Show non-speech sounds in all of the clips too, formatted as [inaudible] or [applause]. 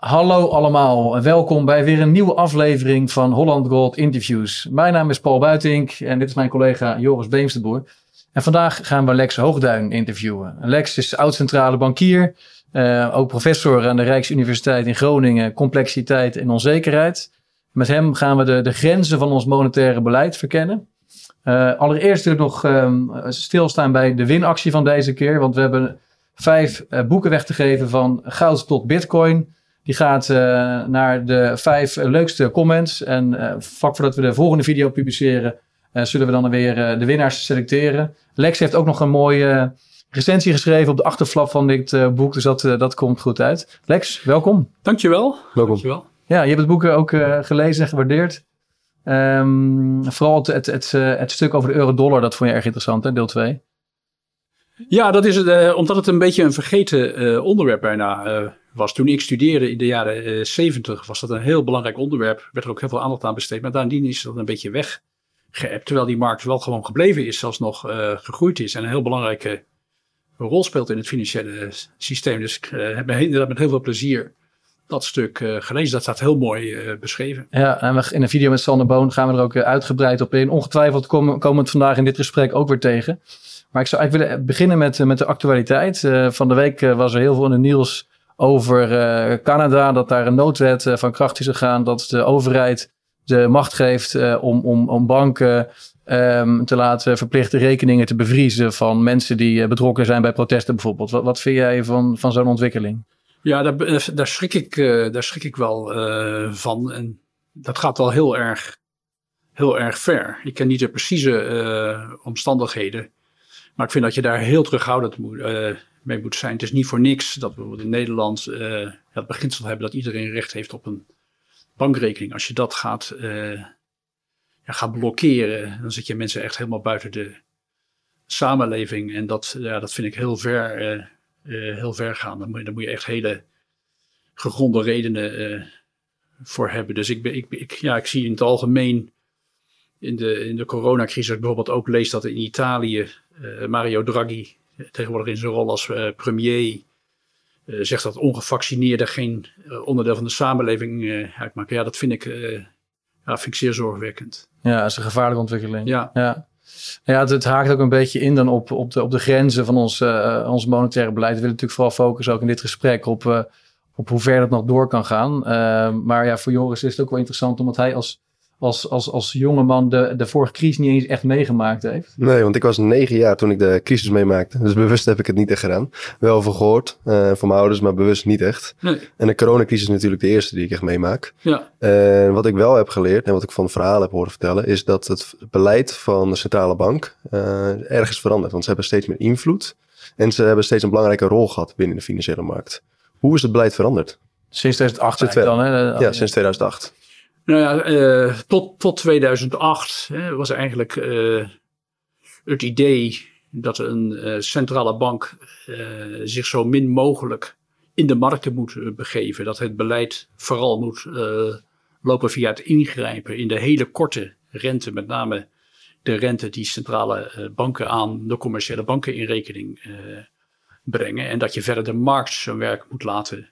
Hallo allemaal welkom bij weer een nieuwe aflevering van Holland Gold Interviews. Mijn naam is Paul Buitink en dit is mijn collega Joris Beemsterboer. En vandaag gaan we Lex Hoogduin interviewen. Lex is oud-centrale bankier, uh, ook professor aan de Rijksuniversiteit in Groningen, complexiteit en onzekerheid. Met hem gaan we de, de grenzen van ons monetaire beleid verkennen. Uh, allereerst wil ik nog um, stilstaan bij de winactie van deze keer, want we hebben vijf uh, boeken weg te geven van goud tot bitcoin. Die gaat uh, naar de vijf leukste comments. En uh, vlak voordat we de volgende video publiceren, uh, zullen we dan weer de winnaars selecteren. Lex heeft ook nog een mooie recensie geschreven op de achterflap van dit boek. Dus dat, dat komt goed uit. Lex, welkom. Dankjewel. Welkom. Dankjewel. Ja, je hebt het boek ook gelezen en gewaardeerd. Um, vooral het, het, het, het, stuk over de euro-dollar, dat vond je erg interessant, hè? deel 2. Ja, dat is het, omdat het een beetje een vergeten onderwerp bijna was. Toen ik studeerde in de jaren 70 was dat een heel belangrijk onderwerp. Werd er ook heel veel aandacht aan besteed. Maar daarin is dat een beetje weggeëpt. Terwijl die markt wel gewoon gebleven is, zelfs nog uh, gegroeid is. En een heel belangrijke rol speelt in het financiële systeem. Dus ik uh, heb inderdaad met heel veel plezier dat stuk uh, gelezen. Dat staat heel mooi beschreven. Ja, en we, in een video met Sander Boon gaan we er ook uitgebreid op in. Ongetwijfeld komen het vandaag in dit gesprek ook weer tegen. Maar ik zou eigenlijk willen beginnen met, met de actualiteit. van de week was er heel veel in de nieuws over uh, Canada, dat daar een noodwet uh, van kracht is gegaan, dat de overheid de macht geeft uh, om, om, om banken um, te laten verplichte rekeningen te bevriezen van mensen die betrokken zijn bij protesten bijvoorbeeld. Wat, wat vind jij van, van zo'n ontwikkeling? Ja, daar, daar, schrik ik, daar schrik ik wel van. En dat gaat wel heel erg, heel erg ver. Ik ken niet de precieze omstandigheden. Maar ik vind dat je daar heel terughoudend moet, mee moet zijn. Het is niet voor niks dat we in Nederland uh, het beginsel hebben dat iedereen recht heeft op een bankrekening. Als je dat gaat, uh, ja, gaat blokkeren, dan zit je mensen echt helemaal buiten de samenleving. En dat, ja, dat vind ik heel ver, heel ver gaan. Dan moet, je, echt hele gegronde redenen voor hebben. Dus ik, ik, ik, ja, ik zie in het algemeen in de, in de coronacrisis bijvoorbeeld ook lees dat in Italië Mario Draghi tegenwoordig in zijn rol als uh, premier uh, zegt dat ongevaccineerden geen onderdeel van de samenleving uitmaken. Ja, dat vind ik, ja, vind ik zeer zorgwekkend. Ja, dat is een gevaarlijke ontwikkeling. Ja. ja. Ja, het, het, haakt ook een beetje in dan op, op, de, op de grenzen van ons, ons monetaire beleid. We willen natuurlijk vooral focussen ook in dit gesprek op, op hoe ver dat nog door kan gaan. maar ja, voor Joris is het ook wel interessant omdat hij als als, als, als jongeman de, de vorige crisis niet eens echt meegemaakt heeft? Nee, want ik was negen jaar toen ik de crisis meemaakte. Dus bewust heb ik het niet echt gedaan. Wel van gehoord uh, van mijn ouders, maar bewust niet echt. Nee. En de coronacrisis is natuurlijk de eerste die ik echt meemaak. Ja. En wat ik wel heb geleerd en wat ik van verhaal heb horen vertellen... is dat het beleid van de centrale bank uh, erg is veranderd. Want ze hebben steeds meer invloed. En ze hebben steeds een belangrijke rol gehad binnen de financiële markt. Hoe is het beleid veranderd? Sinds 2008 dan, hè? Ja, sinds 2008. Nou ja, uh, tot, tot 2008 hè, was eigenlijk uh, het idee dat een uh, centrale bank zich zo min mogelijk in de markten moet begeven. Dat het beleid vooral moet lopen via het ingrijpen in de hele korte rente, met name de rente die centrale banken aan de commerciële banken in rekening brengen. En dat je verder de markt zijn werk moet laten,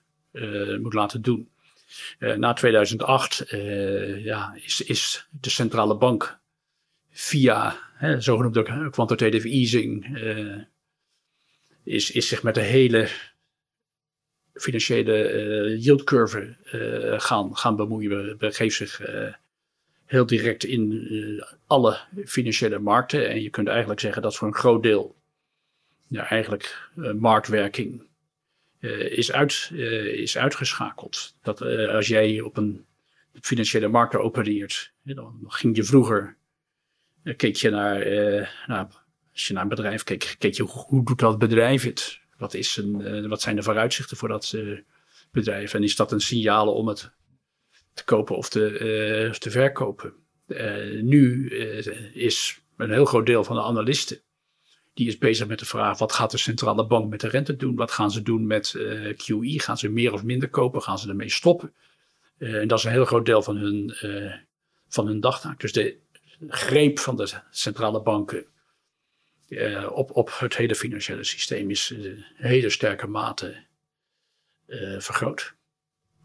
moet laten doen. Uh, na 2008 uh, eh, ja, is, is de centrale bank via hè, zogenoemde quantitative easing uh, is, is zich met de hele financiële yield curve gaan, gaan bemoeien. Begeeft zich heel direct in alle financiële markten. En je kunt eigenlijk zeggen dat voor een groot deel ja, eigenlijk marktwerking uh, is, uit, uh, is uitgeschakeld. Dat uh, als jij op een financiële markt opereert, dan ging je vroeger, keek je naar, nou, als je naar een bedrijf keek, keek je hoe, hoe doet dat bedrijf het? Wat, is een, wat zijn de vooruitzichten voor dat bedrijf? En is dat een signaal om het te kopen of te, of te verkopen? nu is een heel groot deel van de analisten die is bezig met de vraag: wat gaat de centrale bank met de rente doen? Wat gaan ze doen met eh, QE? Gaan ze meer of minder kopen? Gaan ze ermee stoppen? Uh, en dat is een heel groot deel van hun, uh, van hun dagtaak. Dus de greep van de centrale banken op, op het hele financiële systeem is in hele sterke mate vergroot.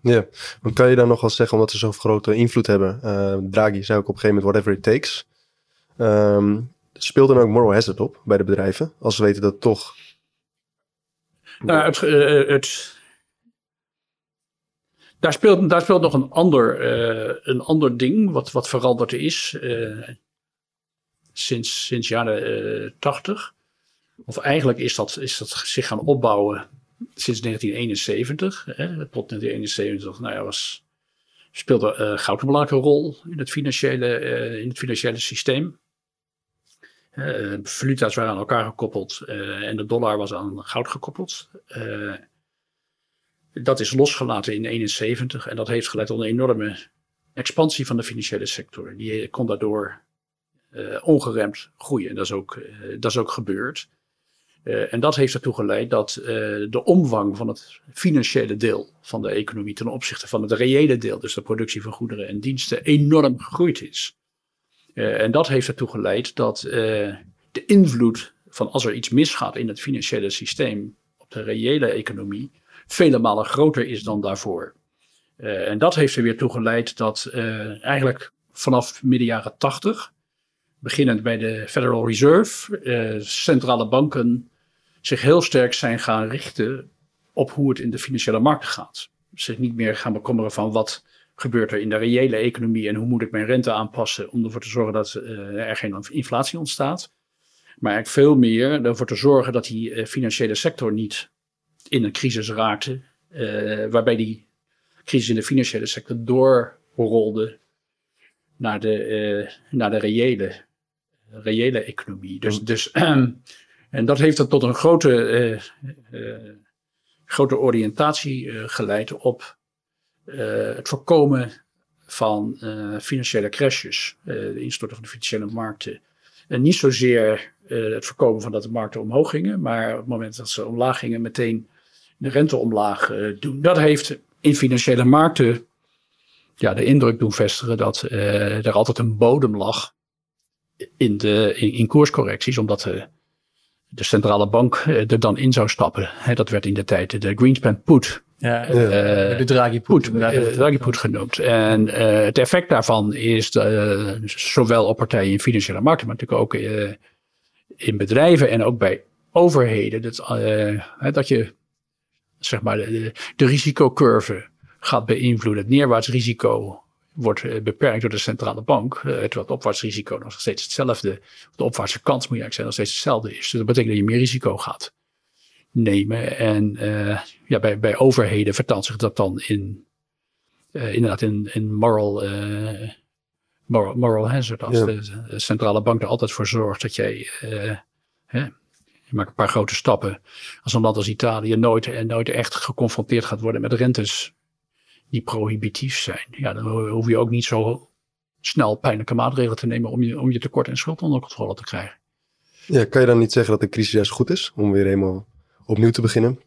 Ja, dan kan je dan nog wel zeggen, omdat ze zo'n grote invloed hebben. Draghi zei ook op een gegeven moment, whatever it takes. Um, speelt dan ook moral hazard op bij de bedrijven? Als ze weten dat toch... Nou, het, uh, het, daar, speelt, daar speelt nog een ander, uh, een ander ding wat, wat veranderd is sinds, sinds jaren 80. Of eigenlijk is dat, is dat zich gaan opbouwen sinds 1971. Hè, tot 1971 nou ja, was, speelde uh, goud een belangrijke rol in het financiële, uh, in het financiële systeem. Uh, valuta's waren aan elkaar gekoppeld en de dollar was aan goud gekoppeld. dat is losgelaten in 1971 en dat heeft geleid tot een enorme expansie van de financiële sector. Die kon daardoor ongeremd groeien. Dat is ook, dat is ook gebeurd. En dat heeft ertoe geleid dat de omvang van het financiële deel van de economie ten opzichte van het reële deel, dus de productie van goederen en diensten, enorm gegroeid is. Uh, en dat heeft ertoe geleid dat de invloed van als er iets misgaat in het financiële systeem op de reële economie vele malen groter is dan daarvoor. en dat heeft er weer toe geleid dat eigenlijk vanaf midden jaren tachtig, beginnend bij de Federal Reserve, centrale banken zich heel sterk zijn gaan richten op hoe het in de financiële markten gaat. Zich niet meer gaan bekommeren van wat gebeurt er in de reële economie en hoe moet ik mijn rente aanpassen om ervoor te zorgen dat uh, er geen inflatie ontstaat. Maar eigenlijk veel meer ervoor te zorgen dat die uh, financiële sector niet in een crisis raakte, uh, waarbij die crisis in de financiële sector doorrolde naar de, naar de reële, reële economie. Dus, dus [clears throat] En dat heeft er tot een grote, grote oriëntatie geleid op het voorkomen van financiële crashes, de instorten van de financiële markten. En niet zozeer het voorkomen van dat de markten omhoog gingen, maar op het moment dat ze omlaag gingen, meteen de rente omlaag doen. Dat heeft in financiële markten ja, de indruk doen vestigen dat er altijd een bodem lag in, de, in, in koerscorrecties, omdat de de centrale bank eh, er dan in zou stappen. dat werd in de tijd de Greenspan put. Ja, uh, de Draghi put. put uh, Draghi put genoemd. En het effect daarvan is zowel op partijen in financiële markten, maar natuurlijk ook in bedrijven en ook bij overheden. Dat, dat je zeg maar de, de risicocurve gaat beïnvloeden. Het neerwaarts risico wordt eh, beperkt door de centrale bank. Eh, terwijl het opwaartsrisico nog steeds hetzelfde. De opwaartse kans moet je eigenlijk zeggen nog steeds hetzelfde is. Dus dat betekent dat je meer risico gaat nemen. En uh, ja, bij, bij overheden vertaalt zich dat dan in uh, inderdaad in, in moral, uh, moral, moral hazard. Als ja. de, de, centrale bank er altijd voor zorgt dat jij. Hè, je maakt een paar grote stappen. Als een land als Italië nooit, nooit echt geconfronteerd gaat worden met rentes die prohibitief zijn. Ja, dan hoef je ook niet zo snel pijnlijke maatregelen te nemen om je, om je tekort en schuld onder controle te krijgen. Ja, kan je dan niet zeggen dat de crisis juist goed is om weer helemaal opnieuw te beginnen?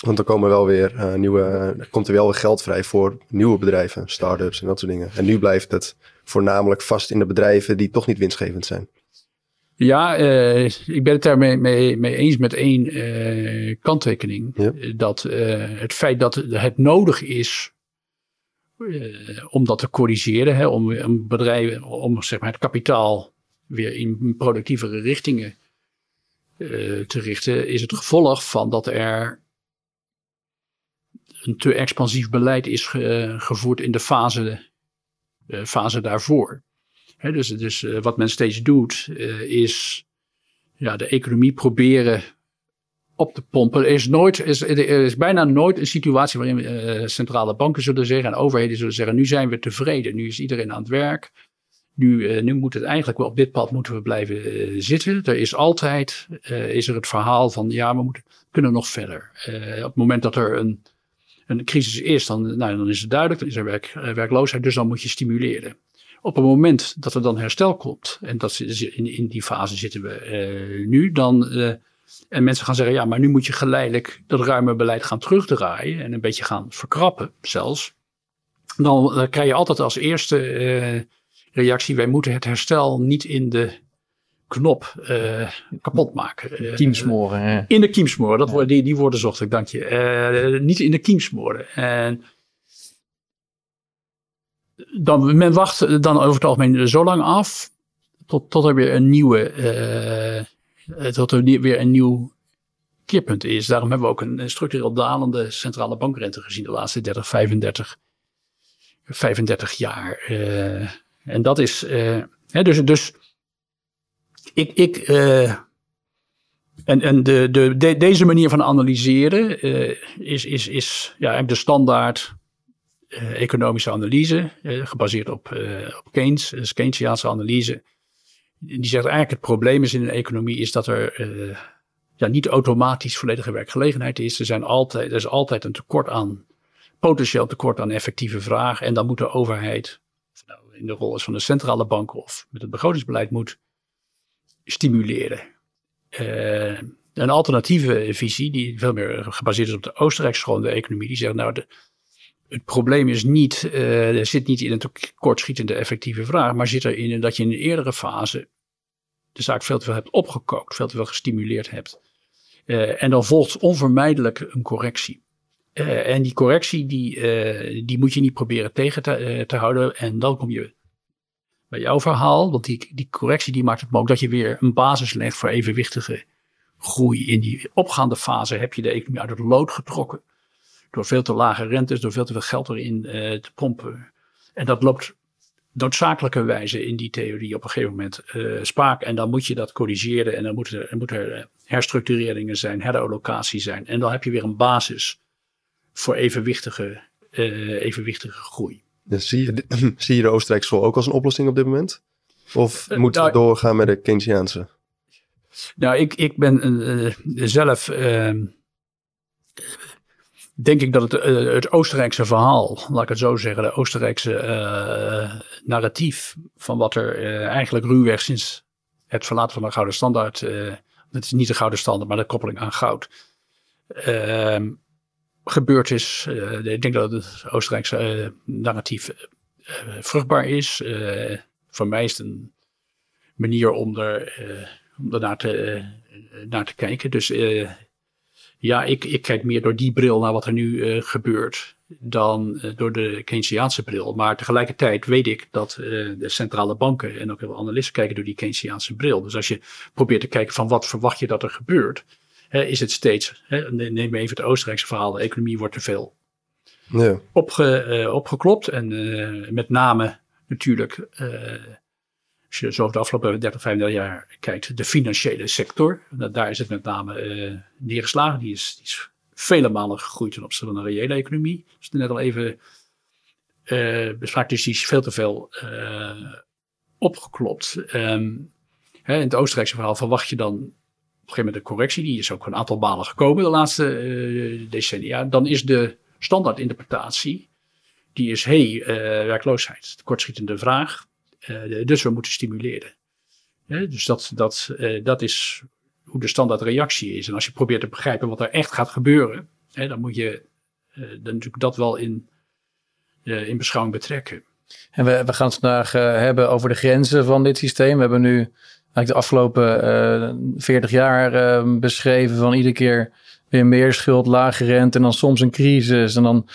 Want dan komen wel weer uh, nieuwe, uh, komt er wel weer geld vrij voor nieuwe bedrijven, start-ups en dat soort dingen. En nu blijft het voornamelijk vast in de bedrijven die toch niet winstgevend zijn. Ja, uh, ik ben het daarmee mee, mee eens met één kanttekening. Ja. Dat het feit dat het nodig is om dat te corrigeren, hè, om, om bedrijven, om zeg maar, het kapitaal weer in productievere richtingen uh, te richten, is het gevolg van dat er een te expansief beleid is ge, gevoerd in de fase, fase daarvoor. Hè, dus dus wat men steeds doet, is ja, de economie proberen op te pompen. Er is, nooit, is, er is bijna nooit een situatie waarin uh, centrale banken zullen zeggen en overheden zullen zeggen: nu zijn we tevreden, nu is iedereen aan het werk. Nu, uh, nu moet het eigenlijk wel op dit pad moeten we blijven uh, zitten. Er is altijd is er het verhaal van ja, we moeten, kunnen nog verder. op het moment dat er een, een crisis is, dan, nou, dan is het duidelijk, dan is er werk, werkloosheid, dus dan moet je stimuleren. Op het moment dat er dan herstel komt, en dat, in, in die fase zitten we nu, dan en mensen gaan zeggen, ja, maar nu moet je geleidelijk dat ruime beleid gaan terugdraaien en een beetje gaan verkrappen zelfs. Dan, krijg je altijd als eerste uh, reactie, wij moeten het herstel niet in de knop uh, kapot maken. Kiemsmoren. In de kiemsmoren, dat ja. die, die woorden zocht ik, dank je. niet in de kiemsmoren. En dan, men wacht dan over het algemeen zo lang af tot, tot er weer een nieuwe, uh, tot er weer een nieuw keerpunt is. Daarom hebben we ook een structureel dalende centrale bankrente gezien de laatste 30, 35, 35 jaar. Uh, en dat is, uh, hè, dus, dus ik, ik en, en de, de, de, deze manier van analyseren is, is, is ja, de standaard economische analyse, gebaseerd op, op Keynes, Keynesiaanse analyse die zegt eigenlijk het probleem is in een economie is dat er uh, ja, niet automatisch volledige werkgelegenheid is. Er, zijn altijd, er is altijd een tekort aan, potentieel tekort aan effectieve vraag. En dan moet de overheid, nou in de rol van de centrale bank of met het begrotingsbeleid, moet stimuleren. Uh, een alternatieve visie, die veel meer gebaseerd is op de Oostenrijkse school de economie, die zegt nou de, het probleem is niet, uh, zit niet in een tekortschietende effectieve vraag, maar zit erin dat je in een eerdere fase de zaak veel te veel hebt opgekookt, veel te veel gestimuleerd hebt. Uh, en dan volgt onvermijdelijk een correctie. Uh, en die correctie, die, die moet je niet proberen tegen te, te, houden. En dan kom je bij jouw verhaal, want die, die correctie die maakt het mogelijk dat je weer een basis legt voor evenwichtige groei. In die opgaande fase heb je de economie uit het lood getrokken door veel te lage rentes, door veel te veel geld erin uh, te pompen. En dat loopt noodzakelijkerwijze in die theorie op een gegeven moment uh, spaak. En dan moet je dat corrigeren en dan moet er, moet er eh, herstructureringen zijn, herallocatie zijn. En dan heb je weer een basis voor evenwichtige, uh, evenwichtige groei. Dus zie, je, [clears throat] zie je de Oostenrijkse school ook als een oplossing op dit moment? Of uh, moeten nou, we doorgaan met de Keynesiaanse? Nou, ik, ik ben zelf ehm, denk ik dat het, uh, het Oostenrijkse verhaal, laat ik het zo zeggen, de Oostenrijkse uh, narratief van wat er uh, eigenlijk ruwweg sinds het verlaten van de Gouden Standaard, het is niet de Gouden Standaard, maar de koppeling aan goud, ehm, gebeurd is. ik denk dat het Oostenrijkse narratief vruchtbaar is. voor mij is het een manier om er, om er naar, te, naar te kijken. Dus ja, ik, ik kijk meer door die bril naar wat er nu uh, gebeurt dan uh, door de Keynesiaanse bril. Maar tegelijkertijd weet ik dat uh, de centrale banken en ook heel veel analisten kijken door die Keynesiaanse bril. Dus als je probeert te kijken van wat verwacht je dat er gebeurt, hè, is het steeds, hè, neem even het Oostenrijkse verhaal, de economie wordt te veel ja. opge, opgeklopt. En met name natuurlijk als je zo over de afgelopen 30, 35 jaar kijkt, de financiële sector, daar is het met name uh, neergeslagen. Die is, die is vele malen gegroeid ten opzichte van de reële economie. Dat is net al even uh, bespraakt, dus die is veel te veel uh, opgeklopt. Um, hè, in het Oostenrijkse verhaal verwacht je dan op een gegeven moment een correctie. Die is ook een aantal malen gekomen de laatste decennia. Dan is de standaardinterpretatie, die is, hey, werkloosheid, tekortschietende vraag uh, dus we moeten stimuleren. dus dat, dat, uh, dat is hoe de standaard reactie is. En als je probeert te begrijpen wat er echt gaat gebeuren, dan moet je uh, dan natuurlijk dat wel in, in beschouwing betrekken. En we, we gaan het vandaag hebben over de grenzen van dit systeem. We hebben nu eigenlijk de afgelopen 40 jaar beschreven van iedere keer weer meer schuld, lage rente en dan soms een crisis. En dan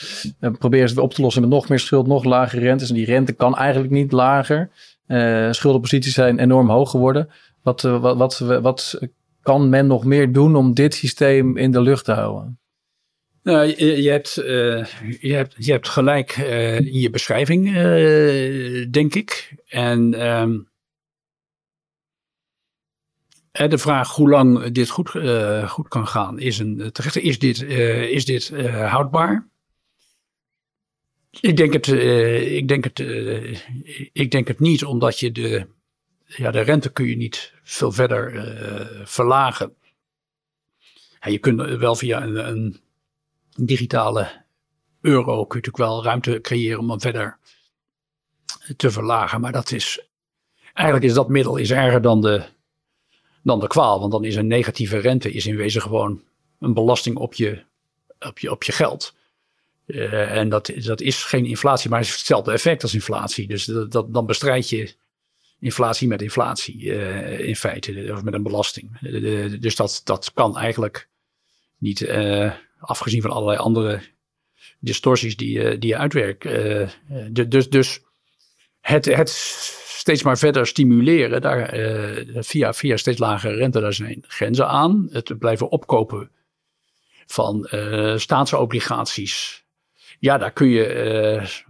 uh, proberen ze het op te lossen met nog meer schuld, nog lagere rentes. En die rente kan eigenlijk niet lager. Uh, schuldenposities zijn enorm hoog geworden. Wat, uh, wat, wat, wat kan men nog meer doen om dit systeem in de lucht te houden? Nou, je, je hebt, je, hebt, je hebt gelijk in je beschrijving, denk ik. En um, de vraag hoe lang dit goed, uh, goed kan gaan is een terechte. Is dit, is dit houdbaar? Ik denk het, ik, denk het, ik denk het niet, omdat je de, ja, de rente kun je niet veel verder verlagen. Ja, je kunt wel via een, een, digitale euro natuurlijk wel ruimte creëren om hem verder te verlagen. Maar dat is, eigenlijk is dat middel is erger dan de, dan de kwaal. Want dan is een negatieve rente is in wezen gewoon een belasting op je, op je, op je geld. Uh, en dat, dat is geen inflatie, maar het is hetzelfde effect als inflatie. Dus dat, dan bestrijd je inflatie met inflatie uh, in feite, of met een belasting. Uh, dus dat, dat kan eigenlijk niet, afgezien van allerlei andere distorties die, die je uitwerkt. dus, dus het, het steeds maar verder stimuleren, daar, via, via steeds lagere rente, daar zijn grenzen aan. Het blijven opkopen van staatsobligaties. Ja, daar kun je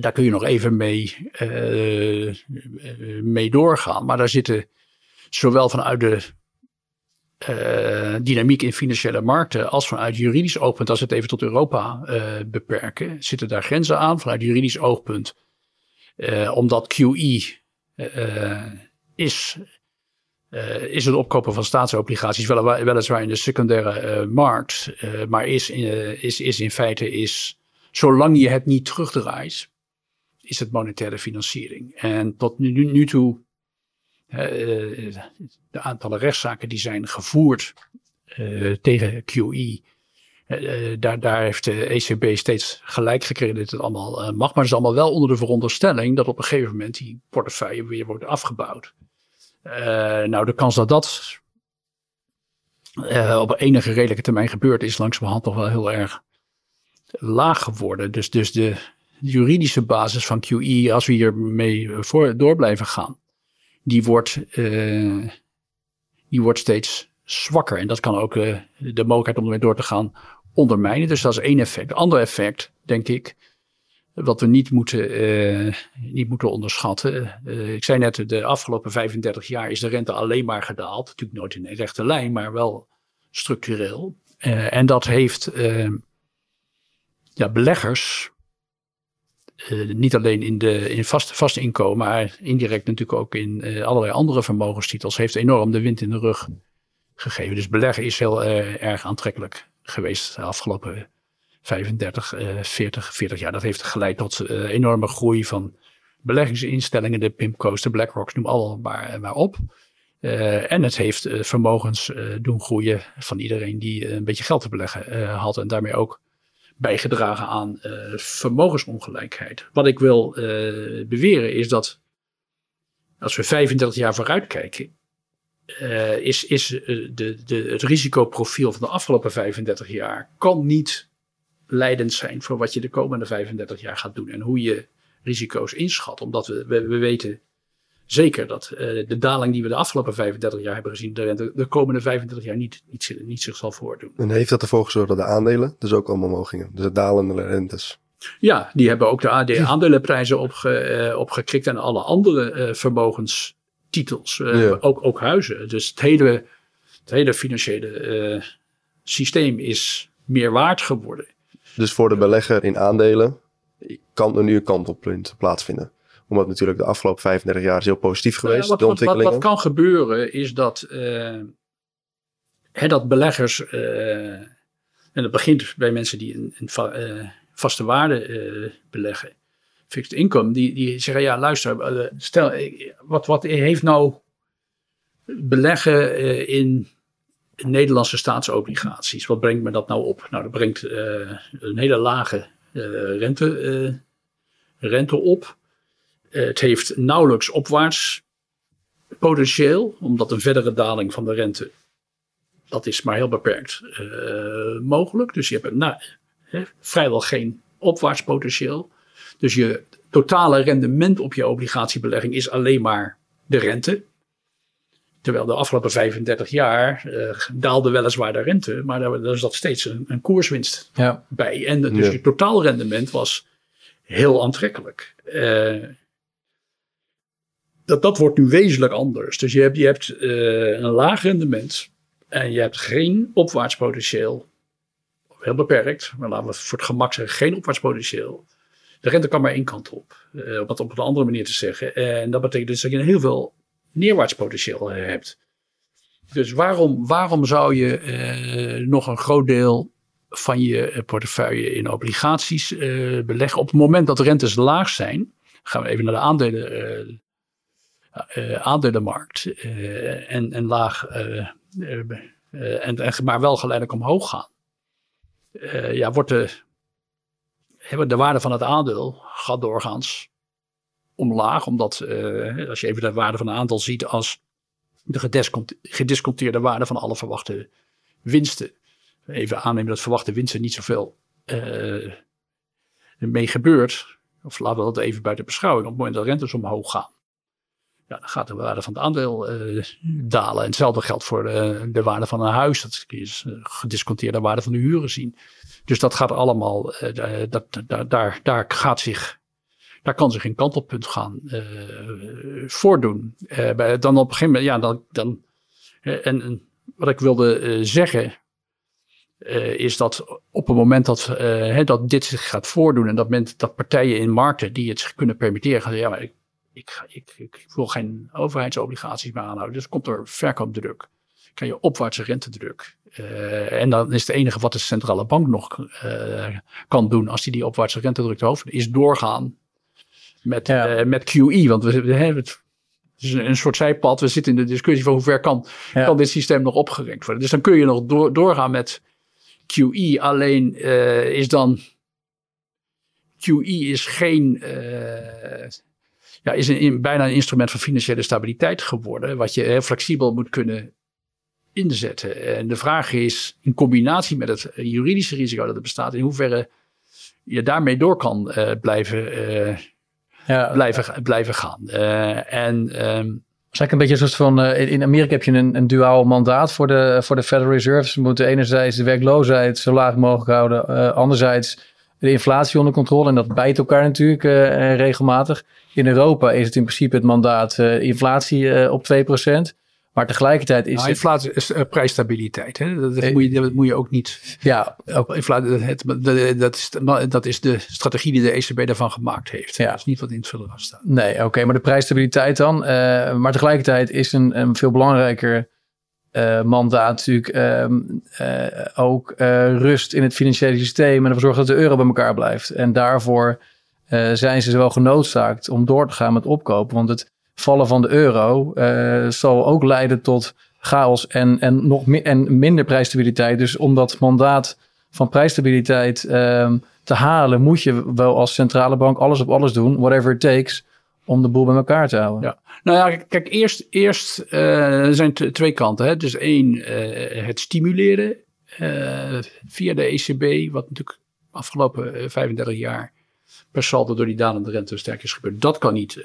daar kun je nog even mee, mee doorgaan. Maar daar zitten zowel vanuit de dynamiek in financiële markten als vanuit juridisch oogpunt, als we het even tot Europa beperken, zitten daar grenzen aan vanuit juridisch oogpunt. Omdat QE is, is het opkopen van staatsobligaties wel, weliswaar in de secundaire markt, maar is, is, is in feite is, zolang je het niet terugdraait, is het monetaire financiering. En tot nu, nu toe, de aantallen rechtszaken die zijn gevoerd tegen QE, uh, daar, daar heeft de ECB steeds gelijk gekregen dat het allemaal mag. Maar het is allemaal wel onder de veronderstelling dat op een gegeven moment die portefeuille weer wordt afgebouwd. nou, de kans dat dat op enige redelijke termijn gebeurt, is langzamerhand toch wel heel erg laag geworden. Dus, dus de, juridische basis van QE, als we hiermee voor, door blijven gaan, die wordt, die wordt steeds zwakker. En dat kan ook de mogelijkheid om ermee door te gaan ondermijnen. Dus dat is één effect. Ander effect, denk ik, wat we niet moeten, uh, niet moeten onderschatten. ik zei net, de afgelopen 35 jaar is de rente alleen maar gedaald. Natuurlijk nooit in een rechte lijn, maar wel structureel. en dat heeft ja, beleggers niet alleen in, de, in vast, vast inkomen, maar indirect natuurlijk ook in allerlei andere vermogenstitels, heeft enorm de wind in de rug gegeven. Dus beleggen is heel erg aantrekkelijk geweest de afgelopen 35, 40, 40 jaar. Dat heeft geleid tot enorme groei van beleggingsinstellingen, de Pimco's, de BlackRocks, noem allemaal maar, maar op. en het heeft vermogens doen groeien van iedereen die een beetje geld te beleggen had en daarmee ook bijgedragen aan vermogensongelijkheid. Wat ik wil beweren is dat als we 35 jaar vooruit kijken, uh, is, is de, de, het risicoprofiel van de afgelopen 35 jaar kan niet leidend zijn voor wat je de komende 35 jaar gaat doen en hoe je risico's inschat. Omdat we, we, we weten zeker dat uh, de daling die we de afgelopen 35 jaar hebben gezien, de de komende 35 jaar niet, niet, niet zich zal voordoen. En heeft dat ervoor gezorgd dat de aandelen dus ook allemaal omhoog gingen? Dus de dalende rentes? Ja, die hebben ook de aandelenprijzen opge, uh, opgekrikt en alle andere uh, vermogenstitels, ja. ook, ook huizen. Dus het hele, het hele financiële systeem is meer waard geworden. Dus voor de belegger in aandelen kan er nu een kantelpunt plaatsvinden? Omdat natuurlijk de afgelopen 35 jaar is heel positief geweest. wat, de ontwikkelingen. Wat, wat, kan gebeuren is dat, uh, hè, dat beleggers, uh, en dat begint bij mensen die een, een va vaste waarde beleggen, fixed income, die, die zeggen ja luister, stel, wat, wat heeft nou beleggen in Nederlandse staatsobligaties, wat brengt me dat nou op? Nou, dat brengt een hele lage rente, rente op. Eh, het heeft nauwelijks opwaarts potentieel, omdat een verdere daling van de rente, dat is maar heel beperkt mogelijk. Dus je hebt nou, vrijwel geen opwaarts potentieel. Dus je totale rendement op je obligatiebelegging is alleen maar de rente. Terwijl de afgelopen 35 jaar uh, daalde weliswaar de rente, maar daar, daar zat steeds een, een koerswinst ja. bij. En dus ja. je totaalrendement was heel aantrekkelijk. Uh, dat, dat wordt nu wezenlijk anders. Dus je hebt, je hebt uh, een laag rendement en je hebt geen opwaartspotentieel. Heel beperkt, maar laten we voor het gemak zeggen, geen opwaartspotentieel. De rente kan maar één kant op, uh, om het op een andere manier te zeggen. En dat betekent dus dat je heel veel neerwaartspotentieel hebt. Dus waarom, waarom zou je uh, nog een groot deel van je portefeuille in obligaties beleggen? Op het moment dat de rentes laag zijn, gaan we even naar de aandelen aandelenmarkt en, en laag, en, en, maar wel geleidelijk omhoog gaan. ja, wordt de, de waarde van het aandeel gaat doorgaans omlaag, omdat als je even de waarde van een aandeel ziet als de gedisconteerde waarde van alle verwachte winsten. Even aannemen dat verwachte winsten niet zoveel mee gebeurt, of laten we dat even buiten beschouwing, op het moment dat rentes omhoog gaan, ja, dan gaat de waarde van het aandeel uh, dalen. En hetzelfde geldt voor de, de, waarde van een huis. Dat is uh, gedisconteerde waarde van de huren zien. Dus dat gaat allemaal, uh, dat, daar, daar, daar gaat zich, daar kan zich een kantelpunt gaan voordoen. Bij, dan op een gegeven moment, ja, dan, dan en, wat ik wilde zeggen, is dat op het moment dat, dat dit zich gaat voordoen en dat, men, dat partijen in markten die het zich kunnen permitteren gaan zeggen, ja, ik, ik, ik, ik, wil geen overheidsobligaties meer aanhouden. Dus komt er verkoopdruk. Kan je opwaartse rentedruk. Uh, en dan is het enige wat de centrale bank nog uh, kan doen als die die opwaartse rentedruk te hoofd is doorgaan met, ja. uh, met QE. Want we, we hebben het het is een, een, soort zijpad. We zitten in de discussie van hoe ver kan, ja. kan dit systeem nog opgerekt worden. Dus dan kun je nog door, doorgaan met QE. Alleen is dan QE is geen ja, is een, bijna een instrument van financiële stabiliteit geworden. Wat je heel flexibel moet kunnen inzetten. En de vraag is, in combinatie met het juridische risico dat er bestaat, in hoeverre je daarmee door kan uh, blijven, uh, ja, blijven, blijven gaan. Uh, en. Um, eigenlijk een beetje een soort van. in Amerika heb je een, een duaal mandaat voor de, voor de Federal Reserve. Ze moeten enerzijds de werkloosheid zo laag mogelijk houden. anderzijds de inflatie onder controle. En dat bijt elkaar natuurlijk regelmatig. In Europa is het in principe het mandaat inflatie op 2%. Maar tegelijkertijd is nou, inflatie het... is prijsstabiliteit. Hè? Dat, dat, moet je, dat moet je ook niet. Ja, ook, inflatie, het, dat, is, dat is de strategie die de ECB daarvan gemaakt heeft. Ja. Dat is niet wat in het verdrag staat. Nee, oké, okay, maar de prijsstabiliteit dan. maar tegelijkertijd is een, een veel belangrijker uh, mandaat natuurlijk um, uh, ook rust in het financiële systeem en ervoor zorgen dat de euro bij elkaar blijft. En daarvoor zijn ze wel genoodzaakt om door te gaan met opkopen. Want het vallen van de euro zal ook leiden tot chaos en, en, nog mi en minder prijsstabiliteit. Dus om dat mandaat van prijsstabiliteit um, te halen, moet je wel als centrale bank alles op alles doen, whatever it takes, om de boel bij elkaar te houden. Ja. Nou ja, kijk, eerst, eerst uh, er zijn twee kanten. Hè. Dus één, uh, het stimuleren via de ECB, wat natuurlijk afgelopen 35 jaar per saldo door die dalende rente sterk is gebeurd. Dat kan niet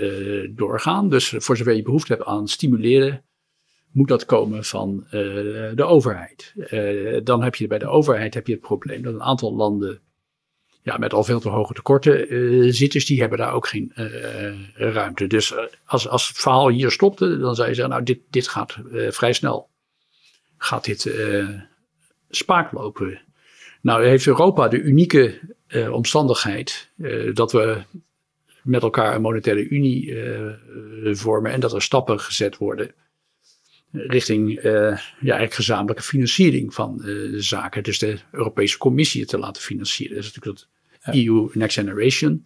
doorgaan. Dus voor zover je behoefte hebt aan stimuleren, moet dat komen van de overheid. dan heb je bij de overheid heb je het probleem dat een aantal landen ja, met al veel te hoge tekorten zitten. die hebben daar ook geen ruimte. Dus als, als het verhaal hier stopte, dan zou je zeggen, nou, dit, dit gaat vrij snel. Gaat dit spaak lopen. Nou heeft Europa de unieke omstandigheid dat we met elkaar een monetaire unie vormen en dat er stappen gezet worden richting ja, eigenlijk gezamenlijke financiering van zaken. Dus de Europese Commissie te laten financieren. Dat is natuurlijk dat EU Next Generation,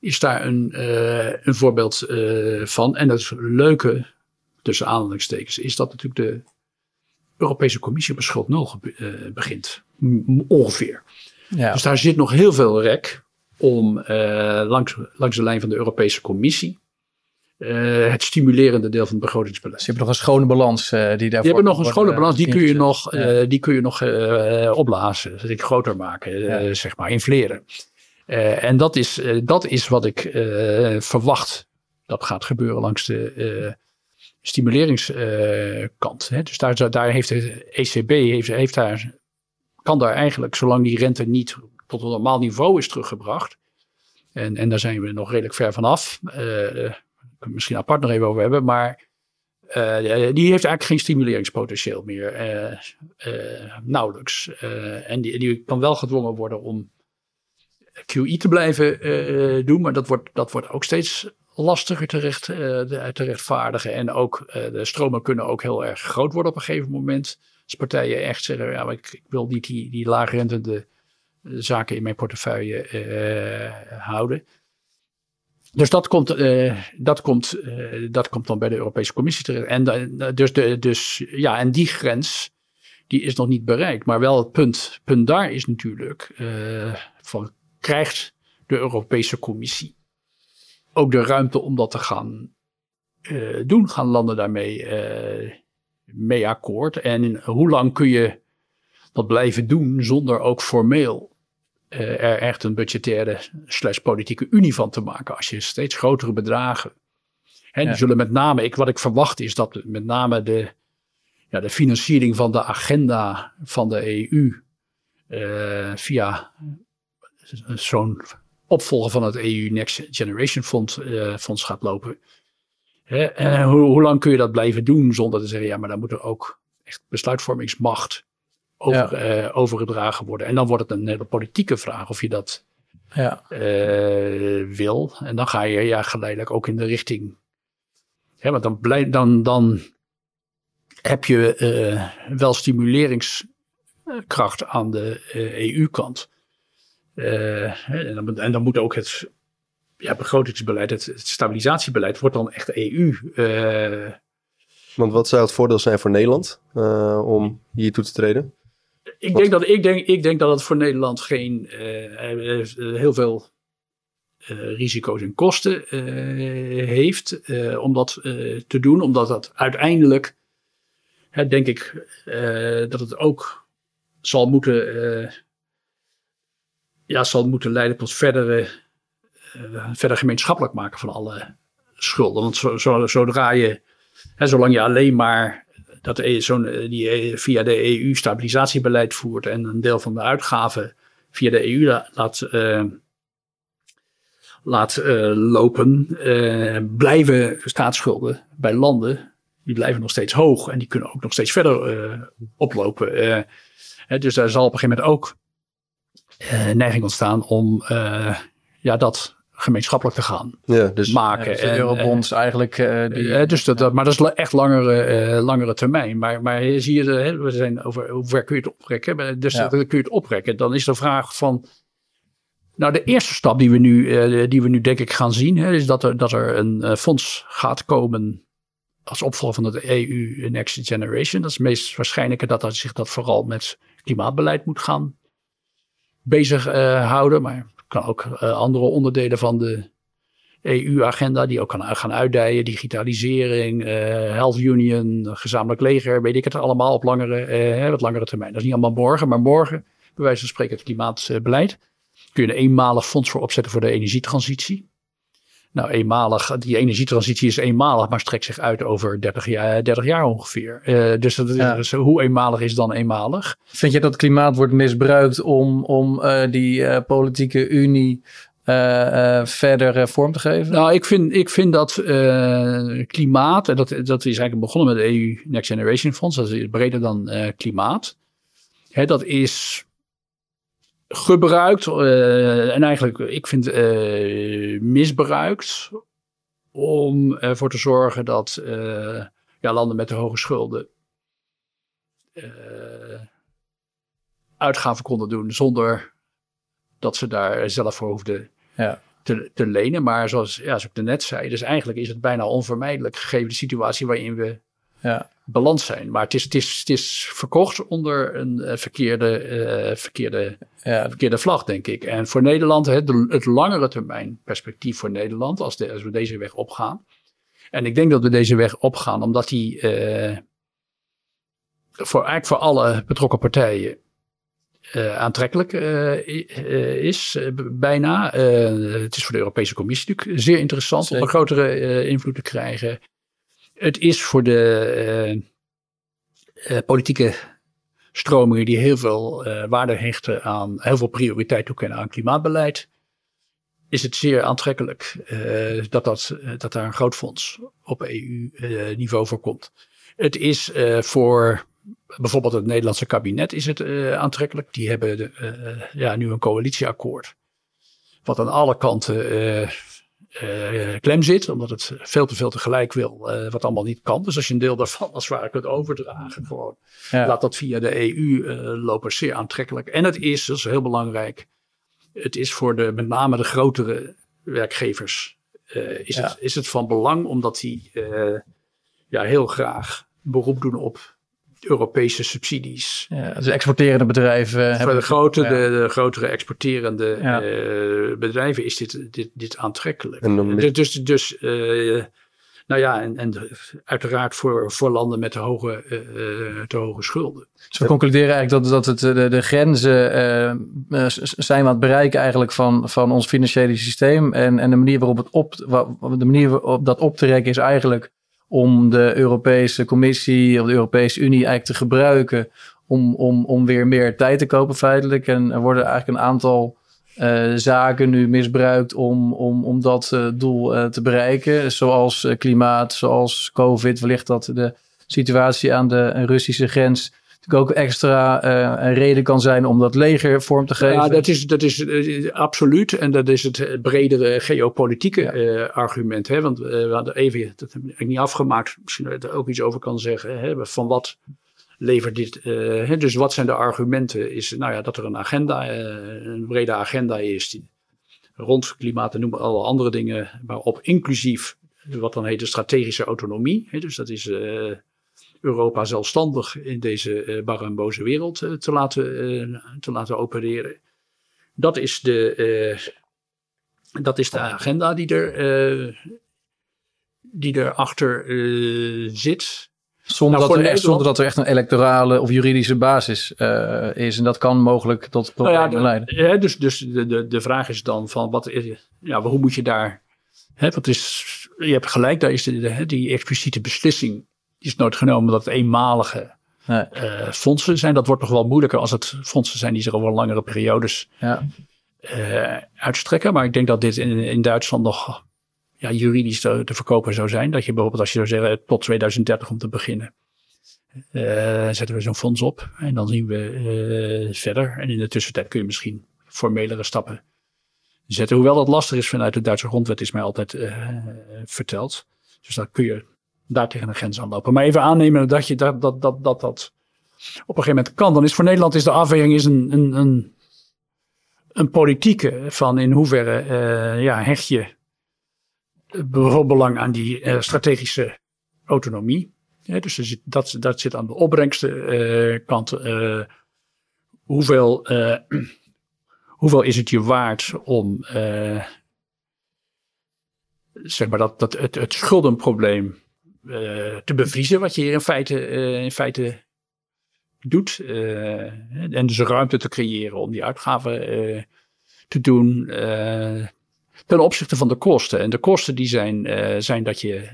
is daar een, een voorbeeld van. En dat leuke, tussen aanhalingstekens, is dat natuurlijk de Europese Commissie op een schuld nul begint. Ongeveer. Ja. Dus daar zit nog heel veel rek om langs, langs de lijn van de Europese Commissie uh, het stimulerende deel van het begrotingsbeleid. Dus je hebt nog een schone balans uh, die daarvoor. Je hebt nog een schone balans, die kun je nog, ja. die kun je nog opblazen, dus ik groter maken, ja. zeg maar, infleren. en dat is, dat is wat ik verwacht dat gaat gebeuren langs de stimuleringskant. dus daar, daar heeft de ECB heeft, heeft daar, kan daar eigenlijk, zolang die rente niet tot een normaal niveau is teruggebracht. En, en daar zijn we nog redelijk ver vanaf we misschien apart nog even over hebben. Maar uh, die heeft eigenlijk geen stimuleringspotentieel meer. Uh, uh, nauwelijks. en die, die kan wel gedwongen worden om QE te blijven doen. Maar dat wordt, dat wordt ook steeds lastiger terecht, te rechtvaardigen. En ook de stromen kunnen ook heel erg groot worden op een gegeven moment. Als partijen echt zeggen, ja, ik, ik wil niet die, die laagrentende zaken in mijn portefeuille houden. Dus dat komt, uh, dat, komt, dat komt dan bij de Europese Commissie terecht. En, dus, de, dus, ja, en die grens die is nog niet bereikt. Maar wel het punt, punt daar is natuurlijk: van, krijgt de Europese Commissie ook de ruimte om dat te gaan doen? Gaan landen daarmee mee akkoord? En hoe lang kun je dat blijven doen zonder ook formeel eh, er echt een budgettaire slash politieke unie van te maken. Als je steeds grotere bedragen. Die Ja. zullen met name, ik, wat ik verwacht is dat met name de, ja, de financiering van de agenda van de EU eh, via zo'n opvolger van het EU Next Generation Fonds, eh, fonds gaat lopen. Hè, en hoe, hoe lang kun je dat blijven doen zonder te zeggen, ja, maar dan moet er ook echt besluitvormingsmacht over, eh, overgedragen worden. En dan wordt het een hele politieke vraag of je dat Ja, eh, wil. En dan ga je ja, geleidelijk ook in de richting. Hè, want dan, blij, dan, dan heb je eh, wel stimuleringskracht aan de EU-kant. en, moet- en dan moet ook het ja, begrotingsbeleid, het, het stabilisatiebeleid, wordt dan echt EU. eh, Want wat zou het voordeel zijn voor Nederland eh, om hier toe te treden? Ik Wat? denk, dat, ik, denk, ik denk dat het voor Nederland geen eh, heel veel risico's en kosten heeft om dat te doen. Omdat dat uiteindelijk, hè, denk ik, dat het ook zal moeten, ja, zal moeten leiden tot verdere, verder gemeenschappelijk maken van alle schulden. Want zo, zo, zodra je, hè, zolang je alleen maar dat e- zo'n, eh, die eh, via de EU stabilisatiebeleid voert en een deel van de uitgaven via de EU la- laat, eh, laat eh, lopen, eh, blijven staatsschulden bij landen, die blijven nog steeds hoog en die kunnen ook nog steeds verder eh, oplopen. Eh, dus daar zal op een gegeven moment ook eh, neiging ontstaan om eh, ja, dat gemeenschappelijk te gaan Ja, dus maken. dus de En, eh, eurobonds eigenlijk. eh, die, eh, dus dat, dat- maar dat is echt langere, eh, langere termijn. Maar, maar hier zie je, de, hè, we zijn over hoe ver kun je het oprekken. Dus Ja. dan kun je het oprekken. Dan is de vraag van. Nou, de eerste stap die we nu, eh, die we nu denk ik gaan zien, hè, is dat er, dat er een eh, fonds gaat komen als opvolger van het EU Next Generation. Dat is het meest waarschijnlijke dat dat zich dat vooral met klimaatbeleid moet gaan bezighouden. maar kan ook eh, andere onderdelen van de EU-agenda die ook kan gaan uitdijen. Digitalisering, eh, Health Union, gezamenlijk leger, weet ik het allemaal op langere, eh, wat langere termijn. Dat is niet allemaal morgen, maar morgen, bij wijze van spreken, het klimaatbeleid. Kun je een eenmalig fonds voor opzetten voor de energietransitie. Nou, eenmalig, die energietransitie is eenmalig, maar strekt zich uit over 30 jaar, 30 jaar ongeveer. Eh, dus, dat Ja. dus hoe eenmalig is dan eenmalig? Vind je dat klimaat wordt misbruikt om, om eh, die eh, politieke unie eh, eh, verder eh, vorm te geven? Nou, ik vind, ik vind dat eh, klimaat, en dat, dat is eigenlijk begonnen met de EU Next Generation Fonds, dat is breder dan eh, klimaat. Hè, dat is gebruikt eh, en eigenlijk, ik vind eh, misbruikt om ervoor te zorgen dat eh, ja, landen met de hoge schulden uitgaven konden doen zonder dat ze daar zelf voor hoefden Ja. te, te lenen. Maar zoals, ja, zoals ik net zei, dus eigenlijk is het bijna onvermijdelijk gegeven de situatie waarin we Ja. beland zijn. Maar het is, het is, het is verkocht onder een eh, verkeerde, eh, verkeerde, Ja, verkeerde vlag, denk ik. En voor Nederland, de, het langere termijn perspectief voor Nederland, als, de, als we deze weg opgaan. En ik denk dat we deze weg opgaan omdat die eh, voor, eigenlijk voor alle betrokken partijen aantrekkelijk is, bijna. Het is voor de Europese Commissie natuurlijk zeer interessant om een grotere invloed te krijgen. Het is voor de eh, eh, politieke stromingen die heel veel eh, waarde hechten aan, heel veel prioriteit toekennen aan klimaatbeleid, is het zeer aantrekkelijk dat, dat, dat daar een groot fonds op EU-niveau voor komt. Het is voor bijvoorbeeld het Nederlandse kabinet is het aantrekkelijk. Die hebben de, ja, nu een coalitieakkoord. Wat aan alle kanten klem zit. Omdat het veel te veel tegelijk wil. eh, wat allemaal niet kan. Dus als je een deel daarvan als het ware kunt overdragen. Gewoon. ja. Laat dat via de EU eh, lopen. Zeer aantrekkelijk. En het is, dat is heel belangrijk. Het is voor de, met name de grotere werkgevers. eh, is, Ja. het, is het van belang omdat die eh, ja, heel graag beroep doen op Europese subsidies. ja, dus exporterende bedrijven Voor de, grote, ja. de, de grotere exporterende Ja. eh, bedrijven is dit, dit, dit aantrekkelijk. En dan- Dus, dus, dus eh, Nou ja, en, en uiteraard voor, voor landen met te hoge, uh, te hoge schulden. Dus we concluderen eigenlijk dat, dat het, de, de grenzen uh, zijn wat bereiken eigenlijk van, van ons financiële systeem. En, en de manier waarop het op, de manier waarop dat op te rekken is eigenlijk om de Europese Commissie of de Europese Unie eigenlijk te gebruiken om, om, om weer meer tijd te kopen feitelijk. En er worden eigenlijk een aantal uh, zaken nu misbruikt om, om, om dat uh, doel uh, te bereiken. Zoals klimaat, zoals COVID. Wellicht dat de situatie aan de Russische grens ook extra een reden kan zijn om dat leger vorm te geven. Ja, dat is, dat is absoluut. En dat is het bredere geopolitieke ja. argument. Hè? Want we hadden even, dat heb ik niet afgemaakt, misschien dat er ook iets over kan zeggen. Hè? Van wat levert dit. Uh, dus wat zijn de argumenten? Is nou ja, dat er een agenda, een brede agenda is. Die, rond klimaat en noemen alle andere dingen. Waarop inclusief wat dan heet de strategische autonomie. Hè, dus dat is Europa zelfstandig in deze barre en boze wereld te, laten, te laten opereren. Dat is de, dat is de agenda die er, die erachter zit. Zonder, nou, dat er echt, zonder dat er echt een electorale of juridische basis uh, is. En dat kan mogelijk tot problemen nou ja, leiden. Ja, dus dus de, de, de vraag is dan van wat is, ja, hoe moet je daar. Hè, wat is, je hebt gelijk, daar is de, de, die expliciete beslissing. Die is nooit genomen dat het eenmalige nee. uh, fondsen zijn. Dat wordt nog wel moeilijker als het fondsen zijn die zich over langere periodes ja. uh, uitstrekken. Maar ik denk dat dit in, in Duitsland nog ja, juridisch te, te, verkopen zou zijn. Dat je bijvoorbeeld als je zou zeggen tot 2030 om te beginnen. Uh, zetten we zo'n fonds op en dan zien we verder. En in de tussentijd kun je misschien formelere stappen zetten. Hoewel dat lastig is vanuit de Duitse grondwet, is mij altijd verteld. Dus dan kun je daar tegen een grens aanlopen. Maar even aannemen dat je dat, dat, dat, dat, dat op een gegeven moment kan. Dan is voor Nederland is de afweging is een, een, een, een politieke van in hoeverre ja, hecht je belang aan die uh, strategische autonomie. Dus dat, dat zit aan de opbrengstenkant. Uh, hoeveel, hoeveel is het je waard om zeg maar dat, dat het, het schuldenprobleem te bevriezen, wat je hier in feite, in feite doet. en dus ruimte te creëren om die uitgaven te doen ten opzichte van de kosten. En de kosten die zijn, zijn dat je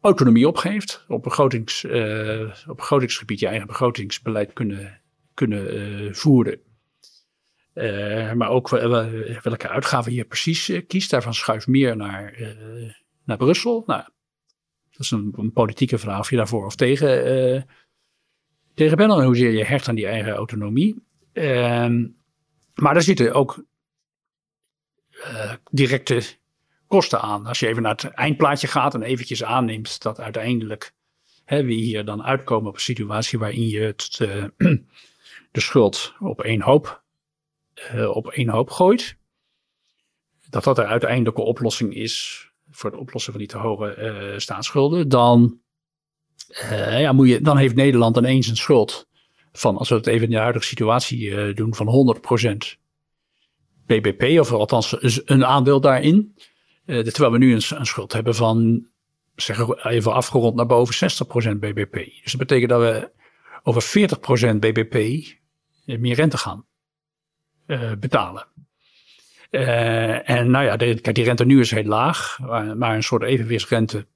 autonomie opgeeft, op, begrotings, op begrotingsgebied je eigen begrotingsbeleid kunnen, kunnen voeren. Maar ook welke uitgaven je precies kiest, daarvan schuift meer naar, naar Brussel. Nou, dat is een, een, politieke vraag of je daarvoor of tegen, tegen bent en hoezeer je hecht aan die eigen autonomie. Ehm, maar daar zitten ook uh, directe kosten aan. Als je even naar het eindplaatje gaat en eventjes aanneemt dat uiteindelijk hè, we hier dan uitkomen op een situatie waarin je het, uh, [clears throat] de schuld op één hoop, uh, op één hoop gooit. Dat dat de uiteindelijke oplossing is voor het oplossen van die te hoge staatsschulden. Dan, ja, moet je, dan heeft Nederland ineens een schuld van, als we het even in de huidige situatie doen, van 100% BBP, of althans een aandeel daarin. Uh, terwijl we nu een, schuld hebben van, zeg even afgerond naar boven 60% BBP. Dus dat betekent dat we over 40% BBP eh, meer rente gaan betalen. Uh, en nou ja, de, kijk, die rente nu is heel laag, maar, een soort evenwichtsrente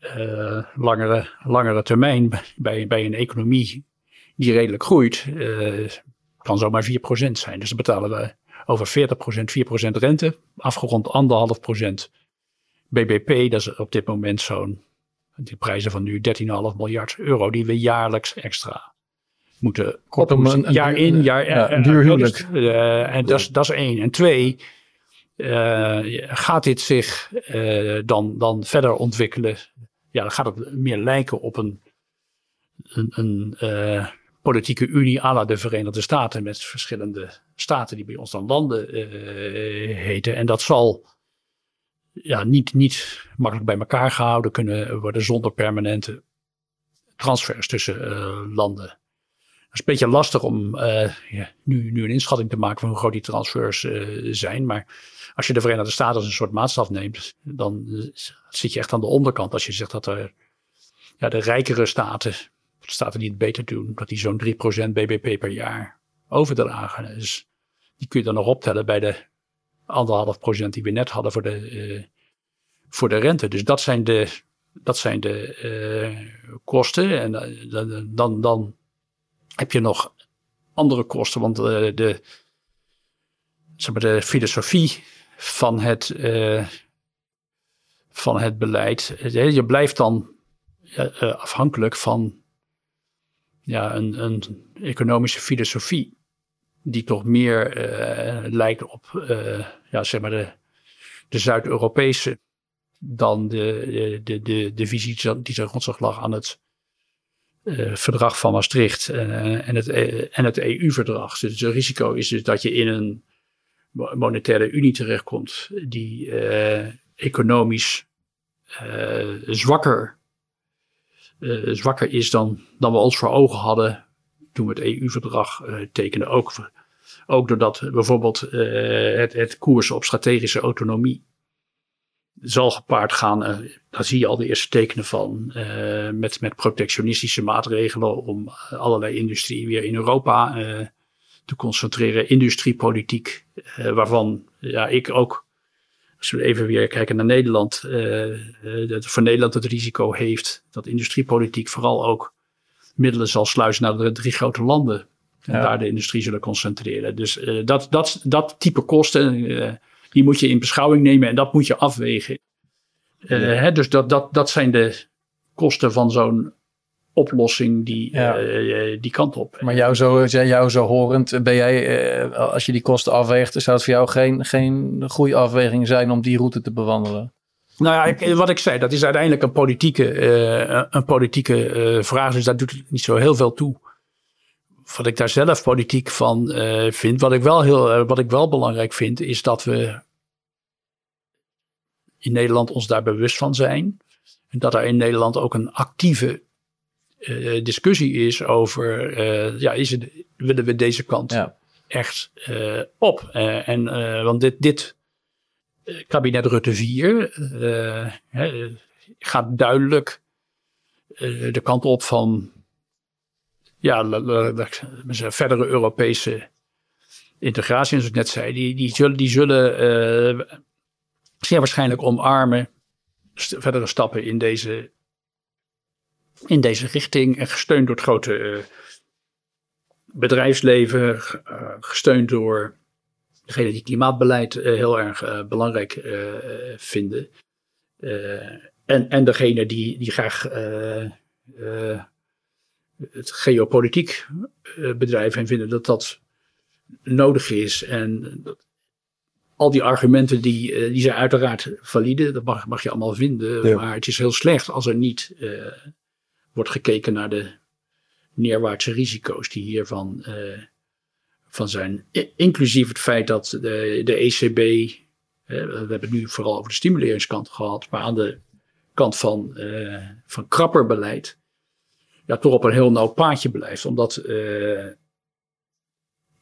uh, langere, langere termijn bij, bij een economie die redelijk groeit, kan zomaar 4% zijn. Dus dan betalen we over 40%, 4% rente, afgerond 1,5% BBP. Dat is op dit moment zo'n, die prijzen van nu 13,5 miljard euro die we jaarlijks extra moeten Kortom, een, jaar in, jaar ja, een duur huwelijk. Uh, en dat is, dat is één. En twee, uh, gaat dit zich uh, dan, dan verder ontwikkelen? Ja, dan gaat het meer lijken op een, een, een politieke unie à la de Verenigde Staten met verschillende staten die bij ons dan landen heten. En dat zal ja, niet, niet makkelijk bij elkaar gehouden kunnen worden zonder permanente transfers tussen landen. Is een beetje lastig om ja, nu, nu een inschatting te maken van hoe groot die transfers zijn. Maar als je de Verenigde Staten als een soort maatstaf neemt, dan zit je echt aan de onderkant. Als je zegt dat er ja, de rijkere staten, staten die het beter doen, dat die zo'n 3% BBP per jaar overdragen. Dus die kun je dan nog optellen bij de anderhalf procent die we net hadden voor de, uh, voor de rente. Dus dat zijn de, dat zijn de uh, kosten. En uh, dan, dan, dan heb je nog andere kosten, want de, zeg maar, de filosofie van het, van het beleid, je blijft dan afhankelijk van ja, een, een economische filosofie die toch meer lijkt op ja, zeg maar de, de Zuid-Europese dan de, de, de, de visie die ten grondslag lag aan het uh, verdrag van Maastricht en het, en het EU-verdrag. Dus het risico is dus dat je in een monetaire unie terechtkomt die economisch zwakker, zwakker is dan, dan we ons voor ogen hadden toen we het EU-verdrag tekenden. Ook, ook doordat bijvoorbeeld het, het koersen op strategische autonomie zal gepaard gaan. Uh, daar zie je al de eerste tekenen van. met, met protectionistische maatregelen om allerlei industrie weer in Europa te concentreren. Industriepolitiek, waarvan ja, ik ook als we even weer kijken naar Nederland, dat voor Nederland het risico heeft dat industriepolitiek vooral ook middelen zal sluizen naar de drie grote landen. En daar de industrie zullen concentreren. Dus uh, dat, dat, dat type kosten, uh, die moet je in beschouwing nemen en dat moet je afwegen. Uh, ja. hè, dus dat, dat, dat zijn de kosten van zo'n oplossing die, ja. die kant op. Maar jou zo, jou zo horend, ben jij, als je die kosten afweegt, zou het voor jou geen, geen goede afweging zijn om die route te bewandelen? Nou ja, ik, wat ik zei, dat is uiteindelijk een politieke, uh, een politieke vraag. Dus daar doet niet zo heel veel toe. Wat ik daar zelf politiek van vind, wat ik, wel heel, wat ik wel belangrijk vind, is dat we in Nederland ons daar bewust van zijn. En dat er in Nederland ook een actieve discussie is over, ja, is het, willen we deze kant ja. echt op? en, want dit, dit kabinet Rutte 4 uh, gaat duidelijk de kant op van ja, verdere Europese integratie. Zoals ik net zei, die, die zullen, die zullen uh, zeer waarschijnlijk omarmen verdere stappen in deze, in deze richting. En gesteund door het grote bedrijfsleven, gesteund door degene die klimaatbeleid heel erg belangrijk vinden. en, en degene die, die graag het geopolitiek bedrijven en vinden dat dat nodig is. En al die argumenten die, die zijn uiteraard valide, dat mag, mag je allemaal vinden. Ja. Maar het is heel slecht als er niet wordt gekeken naar de neerwaartse risico's die hiervan van zijn. Inclusief het feit dat de, de ECB, we hebben het nu vooral over de stimuleringskant gehad, maar aan de kant van, van krapper beleid, ja, toch op een heel nauw paadje blijft. Omdat,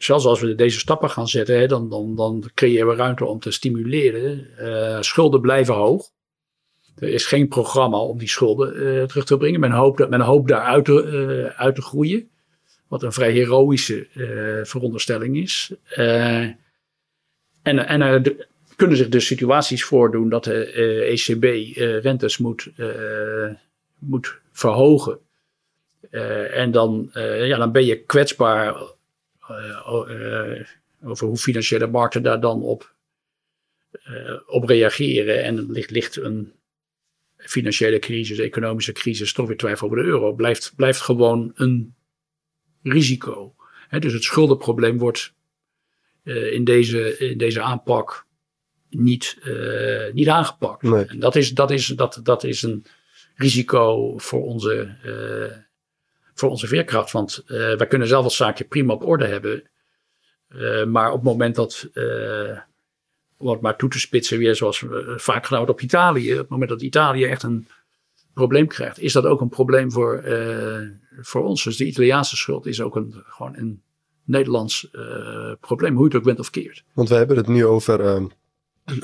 zelfs als we deze stappen gaan zetten, hè, dan, dan, dan creëren we ruimte om te stimuleren. Uh, schulden blijven hoog. Er is geen programma om die schulden terug te brengen. Men hoopt, dat, men hoopt daar uit te, uit te groeien. Wat een vrij heroïsche veronderstelling is. En en er kunnen zich dus situaties voordoen dat de ECB rentes moet, moet verhogen. en dan, ja, dan ben je kwetsbaar over hoe financiële markten daar dan op, op reageren. En ligt, ligt een financiële crisis, economische crisis, toch weer twijfel over de euro. Blijft, blijft gewoon een risico. dus het schuldenprobleem wordt uh, in, deze, in deze aanpak niet, uh, niet aangepakt. Nee. En dat is, dat, is, dat, dat is een risico voor onze, uh, voor onze veerkracht. Want wij kunnen zelf als zaakje prima op orde hebben. maar op het moment dat, om het maar toe te spitsen weer zoals vaak gedaan op Italië. Op het moment dat Italië echt een probleem krijgt, is dat ook een probleem voor, eh, voor ons. Dus de Italiaanse schuld is ook een, gewoon een Nederlands uh, probleem, hoe je het ook bent of keert. Want we hebben het nu over uh,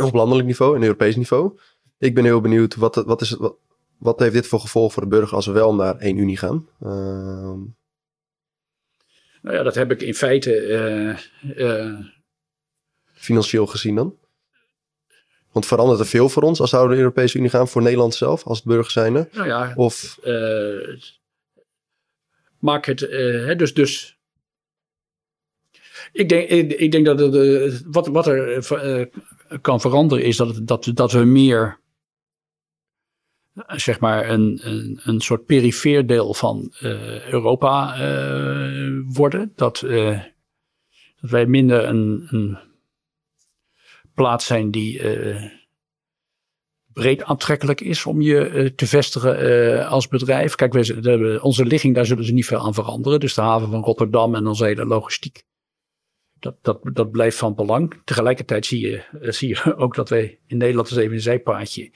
op landelijk niveau en Europees niveau. Ik ben heel benieuwd, wat, wat, is het, wat, wat heeft dit voor gevolg voor de burger als we wel naar één unie gaan? Ehm, nou ja, dat heb ik in feite. Uh, Financieel gezien dan? Want verandert er veel voor ons als we naar de Europese Unie gaan, voor Nederland zelf, als burger zijn? Nou ja, of, uh, maak het. dus, dus ik denk, ik, denk dat het, wat, wat er kan veranderen is dat, dat, dat we meer zeg maar een, een, een soort perifeer deel van uh, Europa uh, worden. Dat, uh, dat wij minder een, een plaats zijn die breed aantrekkelijk is om je te vestigen als bedrijf. Kijk, wij, onze ligging, daar zullen ze niet veel aan veranderen. Dus de haven van Rotterdam en onze hele logistiek. Dat, dat, dat blijft van belang. Tegelijkertijd zie je, zie je [laughs] ook dat wij in Nederland eens even een zijpaadje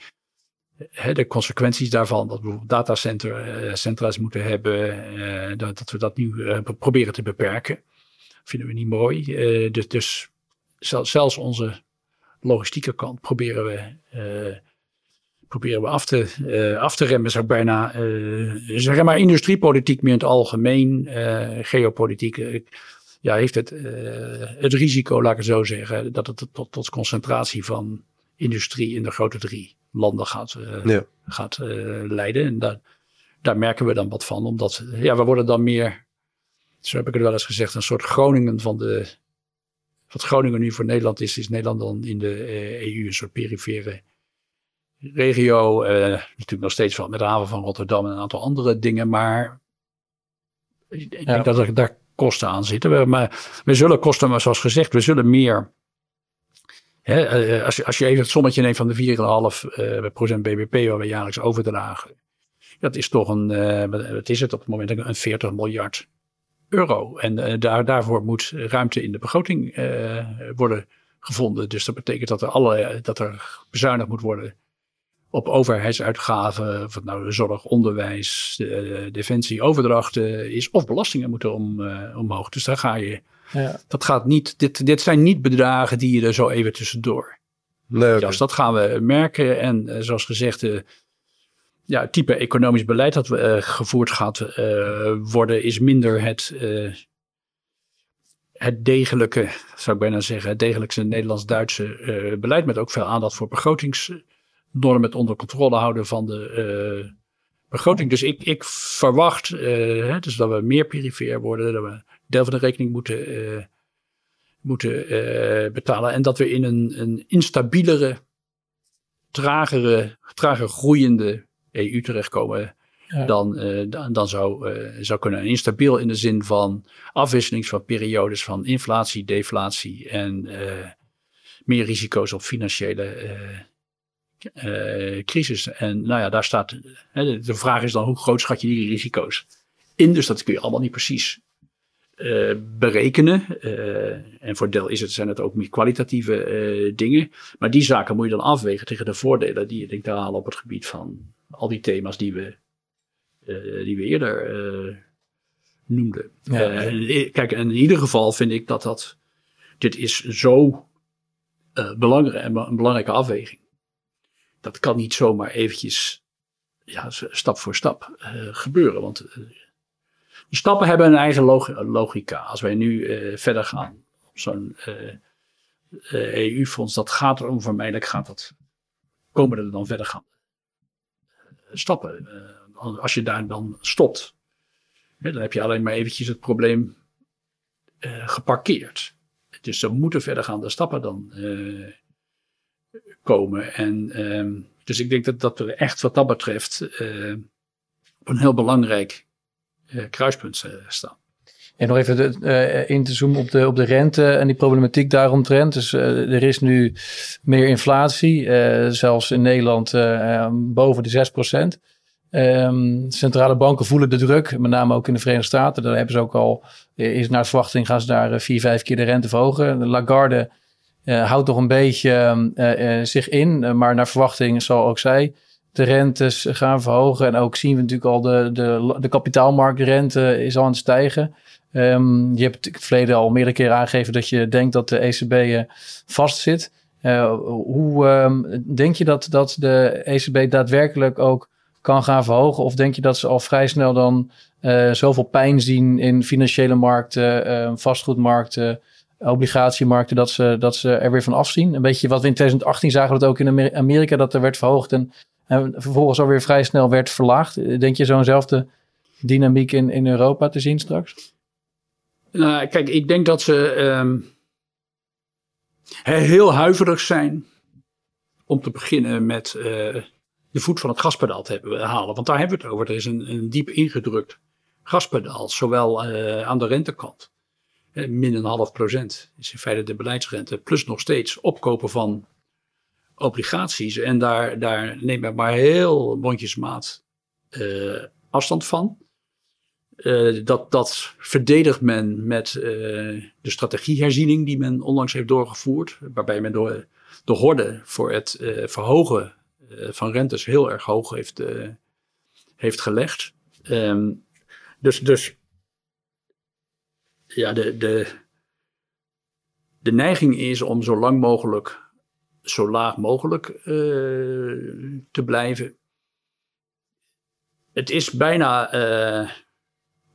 de consequenties daarvan, dat we datacentra's moeten hebben, uh, dat, dat, we dat nu uh, proberen te beperken, vinden we niet mooi. Dus, dus zelfs onze logistieke kant proberen we, proberen we af, te, af te remmen, zou bijna zeggen. Maar industriepolitiek meer in het algemeen, geopolitiek, ja, heeft het, het risico, laat ik het zo zeggen, dat het tot, tot concentratie van industrie in de grote drie landen gaat, uh, gaat uh, leiden. En daar, daar merken we dan wat van, omdat ja, we worden dan meer, zo heb ik het wel eens gezegd, een soort Groningen van de. Wat Groningen nu voor Nederland is, is Nederland dan in de EU eh, e een soort perifere regio. natuurlijk nog steeds met de haven van Rotterdam en een aantal andere dingen, maar ik denk dat er daar kosten aan zitten. We, maar we zullen kosten, maar zoals gezegd, we zullen meer eh, als, je, als je even het sommetje neemt van de 4,5 uh, eh, procent BBP waar we jaarlijks overdragen. Dat is toch een, wat is het op het moment, een 40 miljard euro. En daar, daarvoor moet ruimte in de begroting worden gevonden. Dus dat betekent dat er, alle, dat er bezuinigd moet worden op overheidsuitgaven, of nou zorg, onderwijs, defensie, overdrachten is, of belastingen moeten om, omhoog. Dus daar ga je ja. Dat gaat niet, dit, dit zijn niet bedragen die je er zo even tussendoor. Nee, okay. dat gaan we merken. En uh, zoals gezegd, uh, ja, het type economisch beleid dat uh, gevoerd gaat worden, is minder het, het degelijke, zou ik bijna zeggen, het degelijkste Nederlands-Duitse beleid. Met ook veel aandacht voor begrotingsnormen, het onder controle houden van de begroting. Dus ik, ik verwacht hè, dus dat we meer perifeer worden, dat we deel van de rekening moeten, uh, moeten uh, betalen. En dat we in een, een instabielere, tragere, trager groeiende EU terechtkomen. Ja. Dan, uh, dan, dan, zou, zou kunnen. Instabiel in de zin van afwisseling van periodes van inflatie, deflatie en meer risico's op financiële crisis. En nou ja, daar staat. Hè, de vraag is dan hoe groot schat je die risico's in? Dus dat kun je allemaal niet precies uh, berekenen. Uh, en voor deel is het, zijn het ook meer kwalitatieve uh, dingen. Maar die zaken moet je dan afwegen tegen de voordelen die je denkt te halen op het gebied van al die thema's die we, die we eerder noemden. Ja. kijk, in ieder geval vind ik dat dat. Dit is zo belangrijk, een belangrijke afweging. Dat kan niet zomaar eventjes ja, stap voor stap gebeuren. Want die stappen hebben een eigen logica. Als wij nu uh, verder gaan op zo'n uh, uh, EU-fonds, dat gaat er onvermijdelijk, gaat dat, komen er dan verder gaan stappen. als je daar dan stopt, dan heb je alleen maar eventjes het probleem geparkeerd. Dus er moeten verdergaande stappen dan komen. En, ehm, dus ik denk dat, dat we echt wat dat betreft een heel belangrijk eh, kruispunt eh, staan. En nog even uh, in te zoomen op de, op de rente en die problematiek daaromtrent. Dus er is nu meer inflatie, zelfs in Nederland boven de 6 procent. Um, centrale banken voelen de druk, met name ook in de Verenigde Staten. Daar hebben ze ook al, is naar verwachting gaan ze daar vier, vijf keer de rente verhogen. De Lagarde houdt nog een beetje zich in, maar naar verwachting zal ook zij de rentes gaan verhogen. En ook zien we natuurlijk al de, de, de kapitaalmarktrente is al aan het stijgen. Um, je hebt het verleden al meerdere keren aangegeven dat je denkt dat de ECB uh, vastzit. Uh, hoe um, denk je dat, dat de ECB daadwerkelijk ook kan gaan verhogen? Of denk je dat ze al vrij snel dan uh, zoveel pijn zien in financiële markten, uh, vastgoedmarkten, obligatiemarkten, dat ze, dat ze er weer van afzien? Een beetje wat we in 2018 zagen, dat ook in Amerika dat er werd verhoogd en, en vervolgens alweer vrij snel werd verlaagd. Denk je zo'nzelfde dynamiek in, in Europa te zien straks? Nou, kijk, ik denk dat ze um, heel huiverig zijn om te beginnen met uh, de voet van het gaspedaal te halen. Want daar hebben we het over. Er is een, een diep ingedrukt gaspedaal, zowel uh, aan de rentekant. Uh, min een half procent is in feite de beleidsrente. Plus nog steeds opkopen van obligaties. En daar, daar neemt men maar heel mondjesmaat afstand van. Uh, dat, dat verdedigt men met uh, de strategieherziening die men onlangs heeft doorgevoerd. Waarbij men door de horde voor het verhogen van rentes heel erg hoog heeft, heeft gelegd. Um, dus, dus ja, de, de, de neiging is om zo lang mogelijk, zo laag mogelijk te blijven. Het is bijna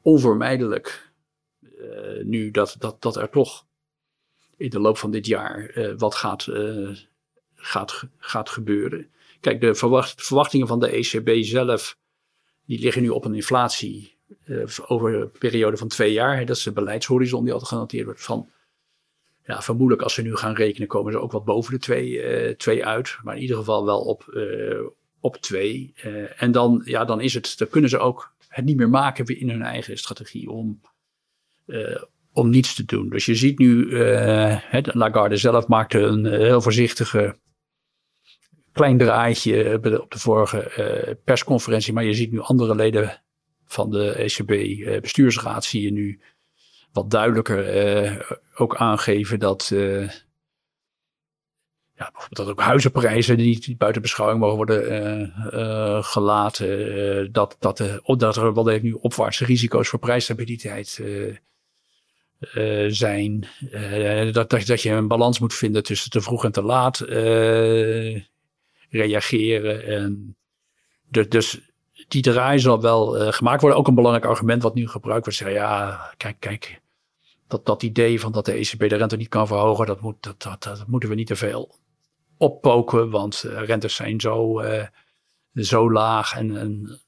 onvermijdelijk uh, nu dat, dat, dat er toch in de loop van dit jaar wat gaat, gaat, gaat gebeuren. Kijk, de verwacht, verwachtingen van de ECB zelf, die liggen nu op een inflatie over een periode van twee jaar. Hè, dat is de beleidshorizon die altijd genoteerd wordt van... Ja, vermoedelijk als ze nu gaan rekenen komen ze ook wat boven de twee, twee uit. Maar in ieder geval wel op, op twee. en dan, ja, dan is het, dan kunnen ze ook het niet meer maken in hun eigen strategie om, om niets te doen. Dus je ziet nu, uh, Lagarde zelf maakte een heel voorzichtige klein draaitje op de vorige persconferentie, maar je ziet nu andere leden van de ECB-bestuursraad zie je nu wat duidelijker ook aangeven dat ja, dat ook huizenprijzen die buiten beschouwing mogen worden uh, gelaten. Dat, dat, dat er wel nu opwaartse risico's voor prijsstabiliteit zijn. dat, dat, dat je een balans moet vinden tussen te vroeg en te laat reageren. En dus die draai zal wel gemaakt worden. Ook een belangrijk argument wat nu gebruikt wordt. Zeggen, ja, kijk, kijk. Dat, dat idee van dat de ECB de rente niet kan verhogen, dat, moet, dat, dat, dat moeten we niet te veel oppoken, want uh, rentes zijn zo, uh, zo laag. En, en,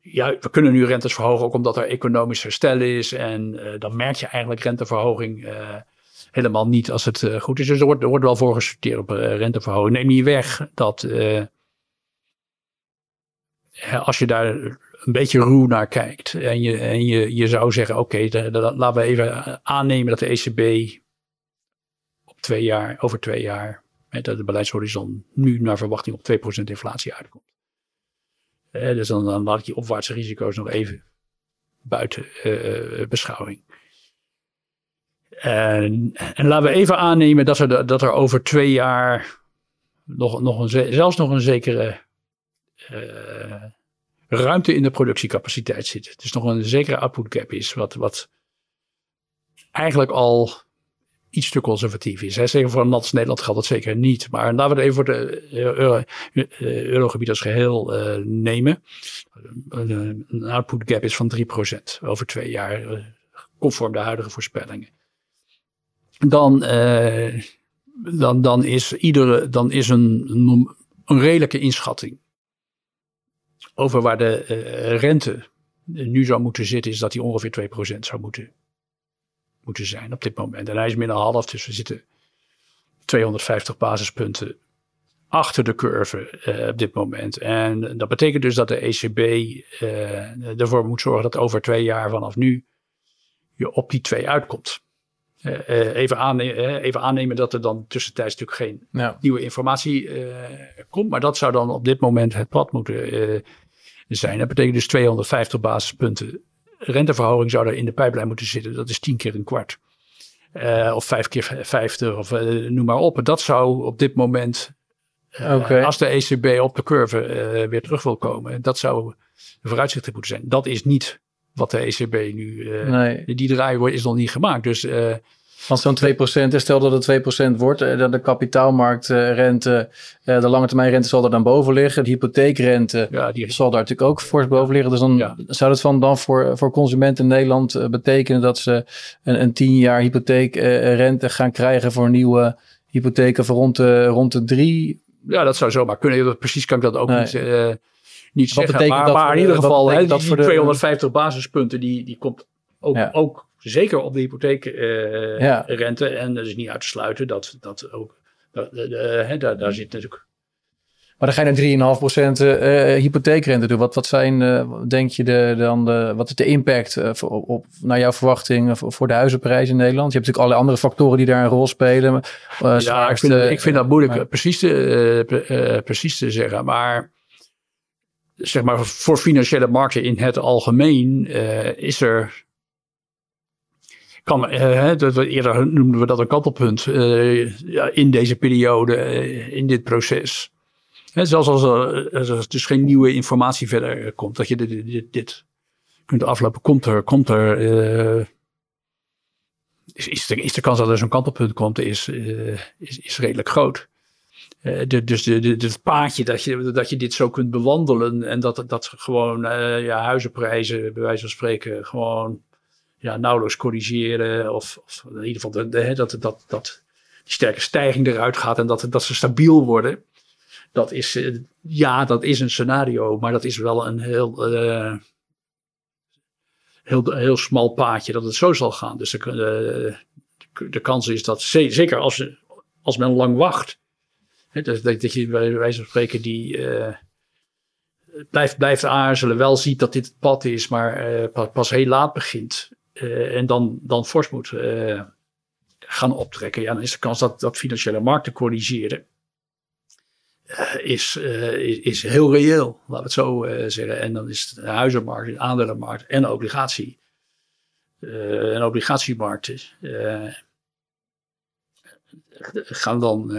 ja, we kunnen nu rentes verhogen ook omdat er economisch herstel is. En dan merk je eigenlijk renteverhoging helemaal niet als het goed is. Dus er wordt, er wordt wel voor gesorteerd op renteverhoging. Neem niet weg dat als je daar een beetje ruw naar kijkt en je, en je, je zou zeggen, oké, laten we even aannemen dat de ECB op twee jaar, over twee jaar dat de beleidshorizon nu naar verwachting op 2% inflatie uitkomt. dus dan, laat ik die opwaartse risico's nog even buiten uh, beschouwing. En, en, laten we even aannemen dat er, dat er over twee jaar nog, nog een, zelfs nog een zekere ruimte in de productiecapaciteit zit. Dus nog een zekere output gap is, wat, wat eigenlijk al iets te conservatief is. Hij zeggen voor Nats Nederland geldt dat zeker niet. Maar laten we het even voor de euro, eurogebied als geheel nemen. Een output gap is van 3% over twee jaar, conform de huidige voorspellingen. Dan, dan, dan is, iedere, dan is een, een redelijke inschatting over waar de rente nu zou moeten zitten, is dat die ongeveer 2% zou moeten moeten zijn op dit moment. En hij is minder half, dus we zitten 250 basispunten achter de curve uh, op dit moment. En dat betekent dus dat de ECB uh, ervoor moet zorgen dat over twee jaar vanaf nu je op die twee uitkomt. Uh, even, aannemen, even, aannemen, dat er dan tussentijds natuurlijk geen ja. nieuwe informatie komt. Maar dat zou dan op dit moment het pad moeten zijn. Dat betekent dus 250 basispunten renteverhoging zou er in de pijplijn moeten zitten. Dat is tien keer een kwart. Uh, of vijf keer vijftig, of uh, noem maar op. Dat zou op dit moment Uh. Als de ECB op de curve eh, weer terug wil komen. Dat zou de vooruitzichten moeten zijn. Dat is niet wat de ECB nu... eh, Nee, Die draai wordt- is nog niet gemaakt. Dus eh, want zo'n 2%, stel dat het 2% wordt, eh, dan de kapitaalmarktrente, de lange termijn rente zal er dan boven liggen. De hypotheekrente ja, die, zal daar natuurlijk ook fors boven liggen. Dus dan Ja. zou dat van dan voor, voor consumenten in Nederland betekenen dat ze een, een 10 jaar hypotheekrente gaan krijgen voor nieuwe hypotheken van rond de, rond de 3. ja, dat zou zomaar kunnen. Precies kan ik dat ook Nee. niet, eh, niet Wat zeggen. betekent Maar, dat maar in de- ieder geval, hè, betekent die, dat voor de- 250 basispunten, die, die komt ook, Ja. ook zeker op de hypotheekrente. Ja. rente en het is niet uit te sluiten dat dat ook... dat- eh, eh, hè, daar, daar zit natuurlijk Maar dan ga je naar 3,5% eh, hypotheekrente doen. Wat, wat zijn, eh, denk je, de, dan de, wat is de impact eh, voor, op, op, naar jouw verwachting voor, voor de huizenprijs in Nederland? Je hebt natuurlijk allerlei andere factoren die daar een rol spelen. Uh, Ja, ik vind, ik vind dat moeilijk maar- eh, precies, te, eh, pre- eh, precies te zeggen. Maar zeg maar voor financiële markten in het algemeen eh, is er. Kan, eh, hè, dat eerder noemden we dat een kantelpunt eh, in deze periode, in dit proces. Zelfs als er, als er dus geen nieuwe informatie verder komt, dat je dit, kunt aflopen, komt er, komt er is, de, is de kans dat er zo'n kantelpunt komt, is, is redelijk groot. Eh, dus het paadje dat je, dat je dit zo kunt bewandelen en dat, dat gewoon eh, ja, huizenprijzen, bij wijze van spreken, gewoon ja, nauwelijks corrigeren. Of, of in ieder geval dat, dat, dat die sterke stijging eruit gaat en dat, dat ze stabiel worden. Dat is, eh, ja, dat is een scenario, maar dat is wel een heel, heel, heel smal paadje dat het zo zal gaan. Dus de, de, kans is dat, ze- zeker als, als men lang wacht, hè, dat, dat dat je bij wijze van spreken die eh, blijft, blijft aarzelen, wel ziet dat dit het pad is, maar eh, pa- pas heel laat begint eh, en dan, dan fors moet gaan optrekken. Ja, dan is de kans dat, dat financiële markten corrigeren. Is, is, is heel reëel, laten we het zo zeggen. En dan is de huizenmarkt, de aandelenmarkt en obligatie. eh, en obligatiemarkten gaan, dan,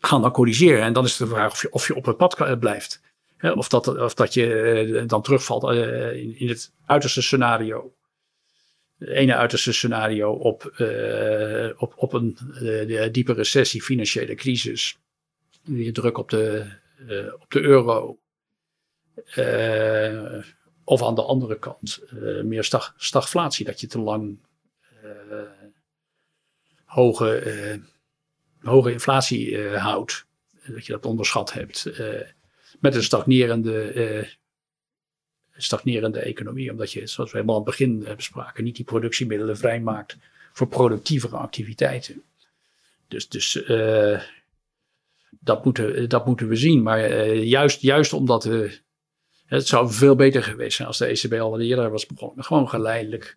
gaan dan corrigeren. En dan is de vraag of je, of je op het pad blijft. Of, dat, of dat je eh, dan terugvalt eh, in, het uiterste scenario. Het ene uiterste scenario op, eh, op, op een diepe recessie, financiële crisis. Je druk op de, op de euro. Of aan de andere kant meer stag, stagflatie, dat je te lang hoge, hoge inflatie eh, houdt. Dat je dat onderschat hebt. eh, met een stagnerende, eh, stagnerende economie. Omdat je, zoals we helemaal aan het begin eh, bespraken, niet die productiemiddelen vrijmaakt voor productievere activiteiten. Dus, dus eh, dat, moeten, dat moeten we zien. Maar eh, juist, juist omdat eh, het zou veel beter geweest zijn als de ECB al eerder was begonnen. Gewoon geleidelijk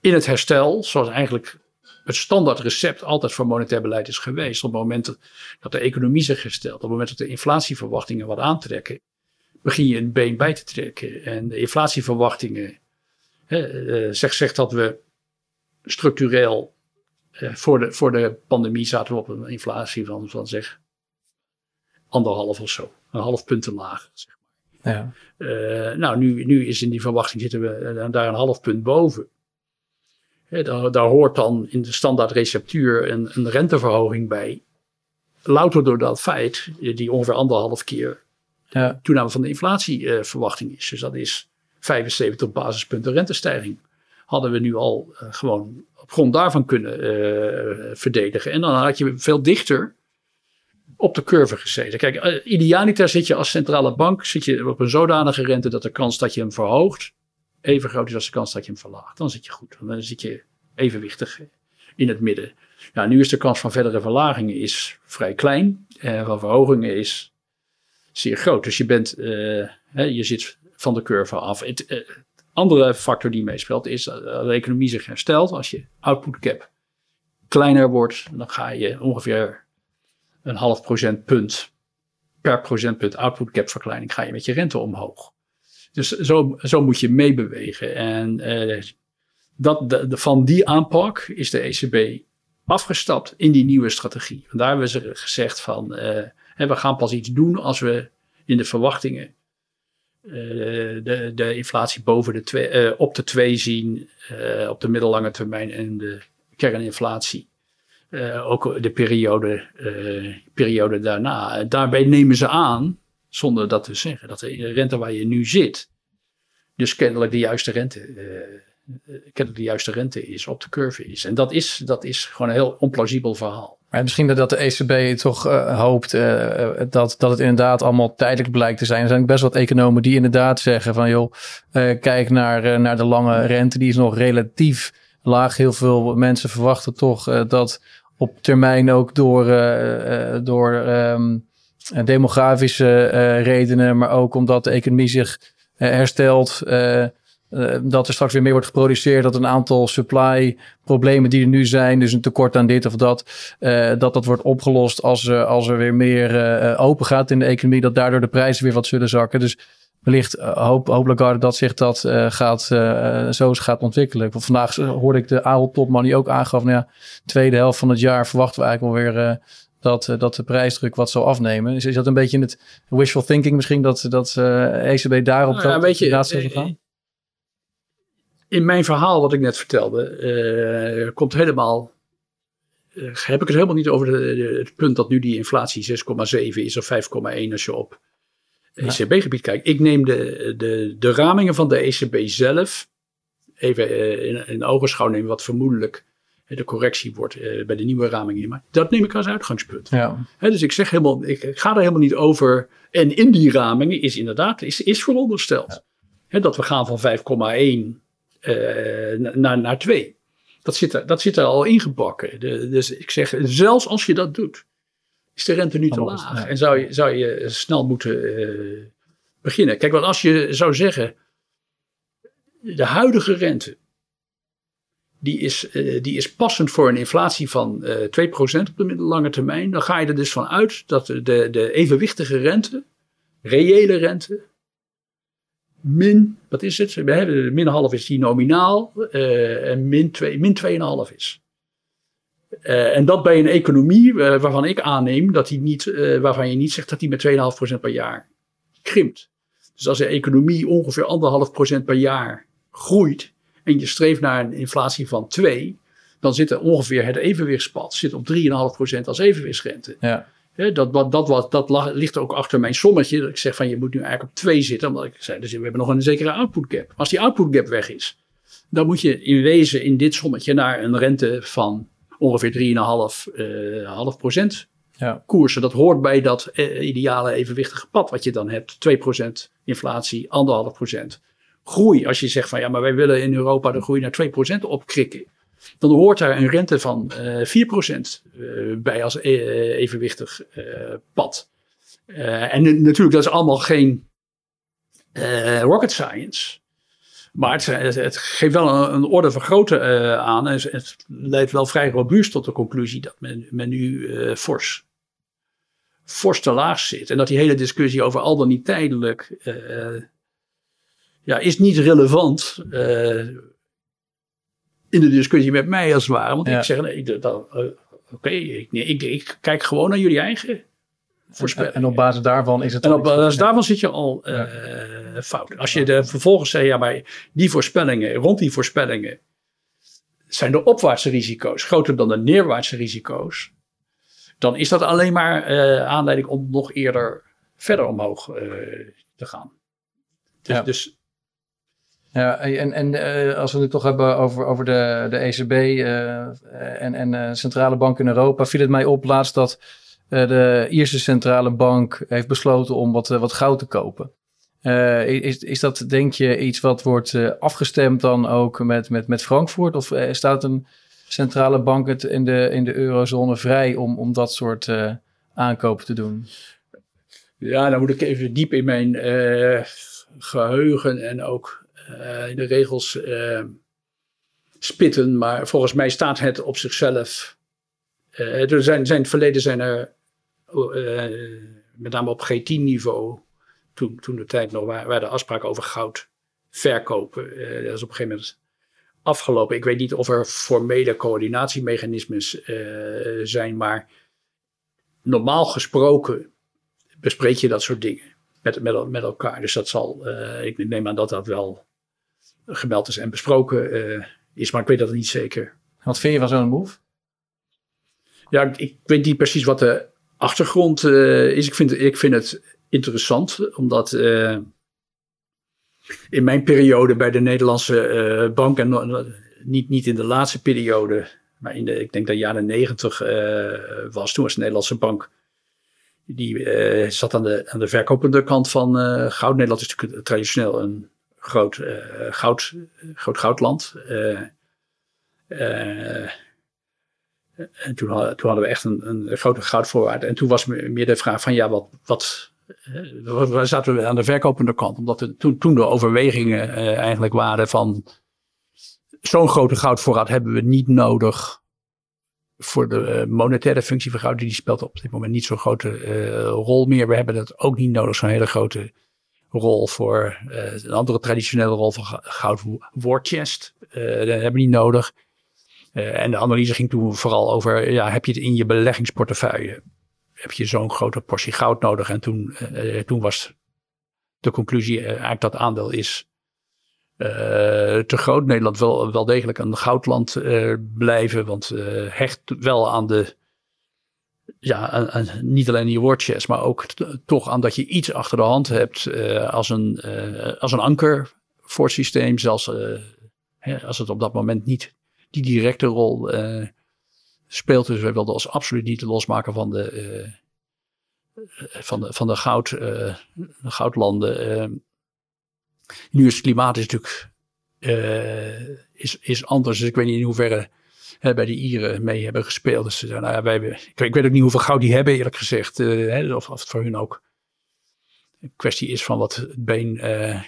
in het herstel, zoals eigenlijk het standaard recept altijd voor monetair beleid is geweest. Op het moment dat de economie zich herstelt, op het moment dat de inflatieverwachtingen wat aantrekken, begin je een been bij te trekken. En de inflatieverwachtingen, hè, eh, zegt, zegt dat we structureel eh, voor, de, voor de pandemie zaten we op een inflatie van, van zeg anderhalf of zo. Een half punt te laag. Zeg. Ja. Eh, nou, nu, nu is in die verwachting zitten we eh, daar een half punt boven. Daar, daar hoort dan in de standaard receptuur een, een renteverhoging bij. Louter door dat feit, eh, die ongeveer anderhalf keer Ja. toename van de inflatieverwachting is. Dus dat is 75 basispunten rentestijging. Hadden we nu al eh, gewoon op grond daarvan kunnen eh, verdedigen. En dan had je veel dichter op de curve gezeten. Kijk, eh, idealiter zit je als centrale bank zit je op een zodanige rente dat de kans dat je hem verhoogt even groot is als de kans dat je hem verlaagt. Dan zit je goed. Dan zit je evenwichtig in het midden. Ja, nu is de kans van verdere verlagingen is vrij klein. En van verhogingen is zeer groot. Dus je, bent, eh, je zit van de curve af. Het eh, andere factor die meespeelt is dat de economie zich herstelt. Als je output cap kleiner wordt, dan ga je ongeveer een half procentpunt per procentpunt output cap verkleining ga je met je rente omhoog. Dus zo, zo moet je meebewegen. En eh, dat, de, van die aanpak is de ECB afgestapt in die nieuwe strategie. En daar hebben ze gezegd van, eh, we gaan pas iets doen als we in de verwachtingen uh, de, de inflatie boven de twee, op de 2 zien, op de middellange termijn en de kerninflatie. ook de periode, periode daarna. Daarbij nemen ze aan, zonder dat te zeggen, dat de rente waar je nu zit, dus kennelijk de juiste rente, kennelijk de juiste rente is, op de curve is. En dat is, dat is gewoon een heel onplausibel verhaal. Misschien dat de ECB toch uh, hoopt dat, dat het inderdaad allemaal tijdelijk blijkt te zijn. Er zijn best wat economen die inderdaad zeggen van joh, kijk naar, naar de lange rente. Die is nog relatief laag. Heel veel mensen verwachten toch dat op termijn ook door, door um, demografische redenen, maar ook omdat de economie zich herstelt uh, dat er straks weer meer wordt geproduceerd, dat een aantal supply problemen die er nu zijn, dus een tekort aan dit of dat, uh, dat dat wordt opgelost als, uh, als er weer meer uh, open gaat in de economie, dat daardoor de prijzen weer wat zullen zakken. Dus wellicht hoop, hopelijk dat zich dat gaat, zo gaat ontwikkelen. Vandaag hoorde ik de Ahold Topman die ook aangaf, nou ja, tweede helft van het jaar verwachten we eigenlijk wel weer dat, dat de prijsdruk wat zal afnemen. Is, is dat een beetje in het wishful thinking misschien, dat, dat ECB daarop nou, dat, gaan? in mijn verhaal wat ik net vertelde, uh, komt helemaal. Uh, heb ik het helemaal niet over de, het punt dat nu die inflatie 6,7 is of 5,1 als je op ECB-gebied kijkt. Ik neem de, de, de ramingen van de ECB zelf even in, in ogenschouw nemen, wat vermoedelijk de correctie wordt bij de nieuwe ramingen. Maar dat neem ik als uitgangspunt. Ja. dus ik zeg helemaal, ik, ik, ga er helemaal niet over. En in die ramingen is inderdaad, is, is verondersteld ja. dat we gaan van 5,1 uh, naar, naar twee. Dat zit, er, dat zit er al ingebakken. De, dus ik zeg, zelfs als je dat doet, is de rente nu te laag. Ja. En zou je, zou je snel moeten uh, beginnen. Kijk, want als je zou zeggen, de huidige rente, die is, uh, die is passend voor een inflatie van uh, 2% op de middellange termijn. Dan ga je er dus van uit dat de, de evenwichtige rente, reële rente, min, wat is het? Hebben, min half is die nominaal en min 2, min 2,5 is. En dat bij een economie waarvan ik aanneem dat die niet, waarvan je niet zegt dat die met 2,5% per jaar krimpt. Dus als de economie ongeveer 1,5% per jaar groeit en je streeft naar een inflatie van 2, dan zit er ongeveer het evenwichtspad zit op 3,5% als evenwichtsrente. Ja. He, dat, dat, dat, dat, ligt ook achter mijn sommetje. Dat ik zeg van je moet nu eigenlijk op 2 zitten. Omdat ik zei, dus we hebben nog een zekere output gap. Als die output gap weg is, dan moet je in wezen in dit sommetje naar een rente van ongeveer 3,5 uh, half procent ja. koersen. Dat hoort bij dat uh, ideale evenwichtige pad wat je dan hebt. 2% inflatie, 1,5% groei. Als je zegt van ja, maar wij willen in Europa de groei naar 2% opkrikken dan hoort daar een rente van uh, 4% uh, bij als uh, evenwichtig pad. en natuurlijk, dat is allemaal geen rocket science. Maar het, geeft wel een, een orde van grootte aan. En het leidt wel vrij robuust tot de conclusie dat men, men nu fors, fors te laag zit. En dat die hele discussie over al dan niet tijdelijk ja, is niet relevant in de discussie met mij als het ware. Want ja. ik zeg, nee, uh, oké, okay, ik, nee, ik, ik, kijk gewoon naar jullie eigen voorspellingen. En, en op basis daarvan is het... En op basis daarvan zit je al uh, ja. fout. Als je de, vervolgens zegt, ja, maar die voorspellingen, rond die voorspellingen, zijn de opwaartse risico's groter dan de neerwaartse risico's. Dan is dat alleen maar aanleiding om nog eerder verder omhoog te gaan. Dus, ja. dus ja, en, en uh, als we het toch hebben over, over de, de ECB uh, en, en uh, centrale bank in Europa, viel het mij op laatst dat de Ierse centrale bank heeft besloten om wat, wat goud te kopen. is, is dat, denk je, iets wat wordt afgestemd dan ook met, met, met Frankfurt? Of staat een centrale bank het in de, in de eurozone vrij om, om dat soort aankopen te doen? Ja, dan moet ik even diep in mijn geheugen en ook in de regels uh, spitten. Maar volgens mij staat het op zichzelf. Uh, er zijn, zijn het verleden zijn er, met name op G10-niveau, toen, toen de tijd nog waar, waar de afspraken over goud verkopen. dat is op een gegeven moment afgelopen. Ik weet niet of er formele coördinatiemechanismes zijn, maar normaal gesproken bespreek je dat soort dingen met, met, met elkaar. Dus dat zal, ik neem aan dat dat wel gemeld is en besproken is, maar ik weet dat niet zeker. Wat vind je van zo'n move? Ja, ik weet niet precies wat de achtergrond is. Ik vind, ik vind het interessant, omdat in mijn periode bij de Nederlandse bank en niet, niet in de laatste periode, maar in de, ik denk dat jaren negentig was. Toen was de Nederlandse bank, die zat aan de, aan de verkopende kant van goud. Nederland is natuurlijk traditioneel een groot, goud, groot goudland. en toen, hadden, toen hadden we echt een, een grote goudvoorraad. En toen was meer de vraag van ja, wat, wat, zaten we aan de verkopende kant? Omdat er toen, toen de overwegingen eigenlijk waren van zo'n grote goudvoorraad hebben we niet nodig voor de monetaire functie van goud. Die speelt op dit moment niet zo'n grote rol meer. We hebben dat ook niet nodig, zo'n hele grote rol voor uh, een andere traditionele rol van goud war chest. dat hebben we niet nodig. en de analyse ging toen vooral over, ja, heb je het in je beleggingsportefeuille? Heb je zo'n grote portie goud nodig? En toen, toen was de conclusie eigenlijk dat aandeel is te groot. Nederland wil wel degelijk een goudland blijven, want hecht wel aan de, ja, aan, niet alleen die wordchest, maar ook toch aan dat je iets achter de hand hebt als, een, als een anker voor het systeem, zelfs hè, als het op dat moment niet die directe rol speelt. Dus wij wilden ons absoluut niet losmaken van de, van de, van de, goud, de goudlanden. Nu is het klimaat is natuurlijk is, is anders. Dus ik weet niet in hoeverre bij de Ieren mee hebben gespeeld. Dus nou ja, wij ik, ik, weet ook niet hoeveel goud die hebben, eerlijk gezegd. Uh, hè, of, of het voor hun ook een kwestie is van wat het been, uh,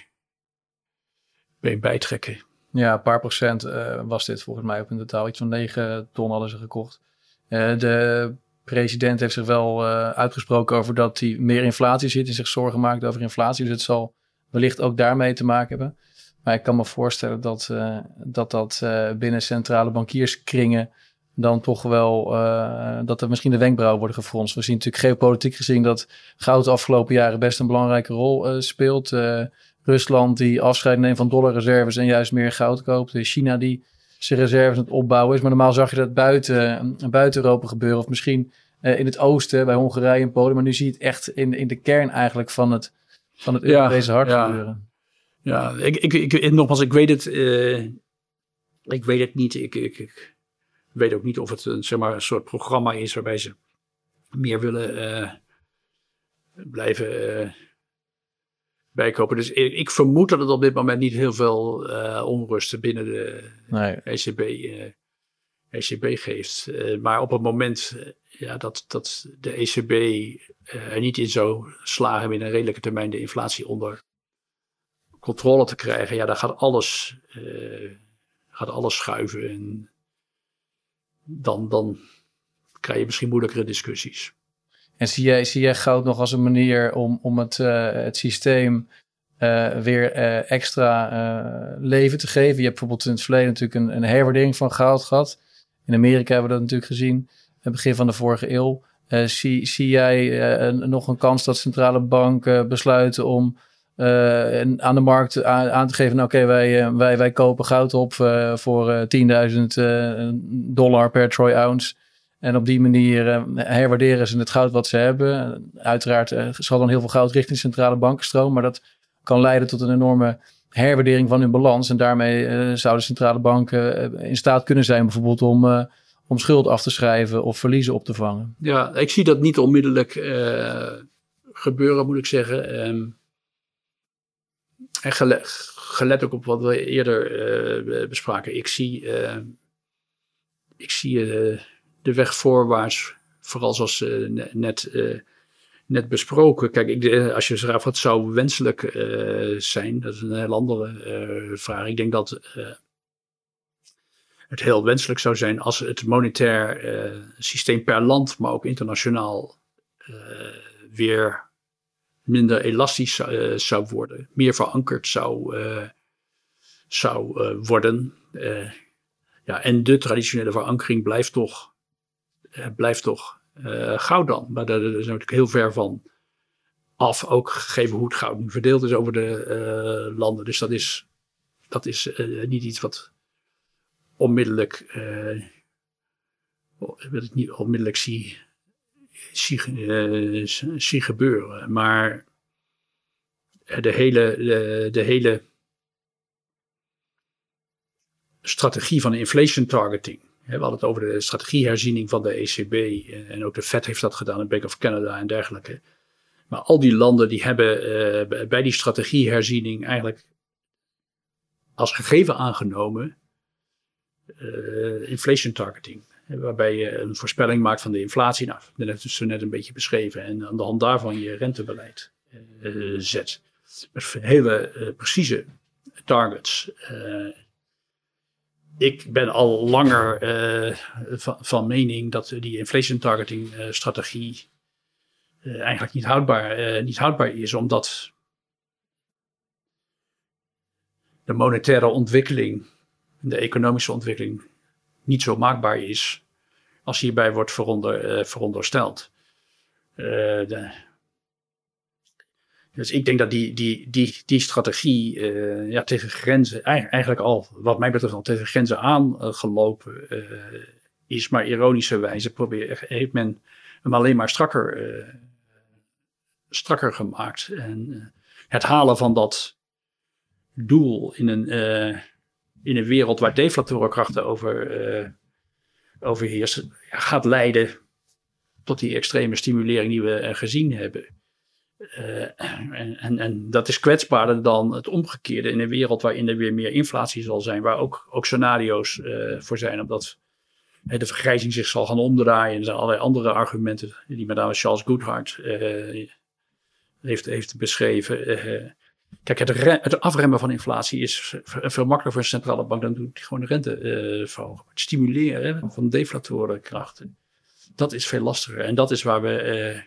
been bijtrekken. Ja, een paar procent was dit volgens mij op in totaal. Iets van 9 ton hadden ze gekocht. de president heeft zich wel uitgesproken over dat hij meer inflatie zit en zich zorgen maakt over inflatie. Dus het zal wellicht ook daarmee te maken hebben. Maar ik kan me voorstellen dat uh, dat, dat uh, binnen centrale bankierskringen dan toch wel uh, dat er misschien de wenkbrauwen worden gefronst. We zien natuurlijk geopolitiek gezien dat goud de afgelopen jaren best een belangrijke rol speelt. Rusland die afscheid neemt van dollarreserves en juist meer goud koopt. China die zijn reserves aan het opbouwen is. Maar normaal zag je dat buiten, buiten Europa gebeuren. Of misschien in het oosten bij Hongarije en Polen. Maar nu zie je het echt in, in de kern eigenlijk van het van het Europese hart ja. gebeuren. Ja, ik, ik, ik, nogmaals, ik weet het, uh, ik weet het niet. Ik, ik, ik, weet ook niet of het een, zeg maar, een soort programma is waarbij ze meer willen uh, blijven uh, bijkopen. Dus ik, ik, vermoed dat het op dit moment niet heel veel onrust binnen de nee. ECB, ECB geeft. maar op het moment ja, dat, dat de ECB er niet in zou slagen binnen een redelijke termijn de inflatie onder controle te krijgen, ja, dan gaat alles, uh, gaat alles schuiven. En dan, dan krijg je misschien moeilijkere discussies. En zie jij, zie jij goud nog als een manier om, om het, uh, het systeem uh, weer extra leven te geven? Je hebt bijvoorbeeld in het verleden natuurlijk een, een herwaardering van goud gehad. In Amerika hebben we dat natuurlijk gezien begin van de vorige eeuw. Zie, zie jij nog een kans dat centrale banken besluiten om uh, aan de markt aan, te geven: nou, oké, wij, wij, wij kopen goud op voor 10.000 dollar per troy ounce. En op die manier herwaarderen ze het goud wat ze hebben. Uiteraard zal dan heel veel goud richting centrale banken stromen, maar dat kan leiden tot een enorme herwaardering van hun balans. En daarmee zouden centrale banken in staat kunnen zijn, bijvoorbeeld om om schuld af te schrijven of verliezen op te vangen. Ja, ik zie dat niet onmiddellijk gebeuren, moet ik zeggen. Um, en gelet, ook op wat we eerder uh, bespraken. Ik zie, uh, ik zie de weg voorwaarts, vooral zoals net, net besproken. Kijk, ik, als je vraagt wat zou wenselijk zijn, dat is een heel andere vraag. Ik denk dat het heel wenselijk zou zijn als het monetair systeem per land, maar ook internationaal, weer minder elastisch uh, zou worden, meer verankerd zou, zou worden. ja, en de traditionele verankering blijft toch, blijft toch goud dan. Maar daar, we natuurlijk heel ver van, af, ook gegeven hoe het goud verdeeld is over de landen. Dus dat is, dat is niet iets wat onmiddellijk, wil ik niet onmiddellijk zie, zie, zie gebeuren. Maar de hele, de, hele strategie van inflation targeting. We hadden het over de strategieherziening van de ECB. Eh, en ook de Fed heeft dat gedaan, de Bank of Canada en dergelijke. Maar al die landen die hebben bij die strategieherziening eigenlijk als gegeven aangenomen inflation targeting. Waarbij je een voorspelling maakt van de inflatie. Nou, dat hebben we net een beetje beschreven. En aan de hand daarvan je rentebeleid uh, zet. Met hele precieze targets ik ben al langer van, van, mening dat die inflation targeting strategie eigenlijk niet houdbaar, niet houdbaar is, omdat de monetaire ontwikkeling, de economische ontwikkeling niet zo maakbaar is als hierbij wordt veronder, verondersteld. De, dus ik denk dat die, die, die, die strategie uh, ja, tegen grenzen, eigenlijk al, wat mij betreft, al tegen grenzen aangelopen is. Maar ironische wijze probeer, heeft men hem alleen maar strakker, strakker gemaakt. En het halen van dat doel in een, in een wereld waar deflatoren krachten over, overheersen, gaat leiden tot die extreme stimulering die we gezien hebben. Uh, en, en, en, dat is kwetsbaarder dan het omgekeerde in een wereld waarin er weer meer inflatie zal zijn, waar ook, ook scenario's uh, voor zijn, omdat uh, de vergrijzing zich zal gaan omdraaien. Er zijn allerlei andere argumenten die met name Charles Goodhart heeft, heeft beschreven. Kijk, het, afremmen van inflatie is veel makkelijker voor een centrale bank dan doet gewoon de rente verhogen. Het stimuleren van deflatorenkrachten, dat is veel lastiger. En dat is waar we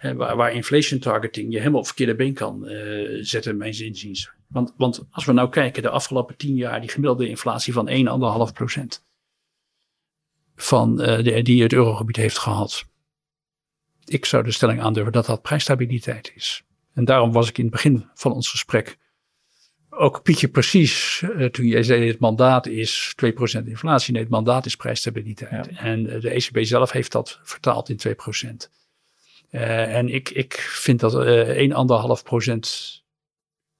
waar, waar, inflation targeting je helemaal op verkeerde been kan uh, zetten, mijn zinziens. Want, want als we nou kijken, de afgelopen tien jaar, die gemiddelde inflatie van 1,5 procent. Van, uh, die het eurogebied heeft gehad. Ik zou de stelling aandurven dat dat prijsstabiliteit is. En daarom was ik in het begin van ons gesprek ook Pietje precies uh, toen jij zei het mandaat is 2% inflatie. Nee, het mandaat is prijsstabiliteit. Ja. En de ECB zelf heeft dat vertaald in 2%. Uh, en ik, ik vind dat uh, 1,5 procent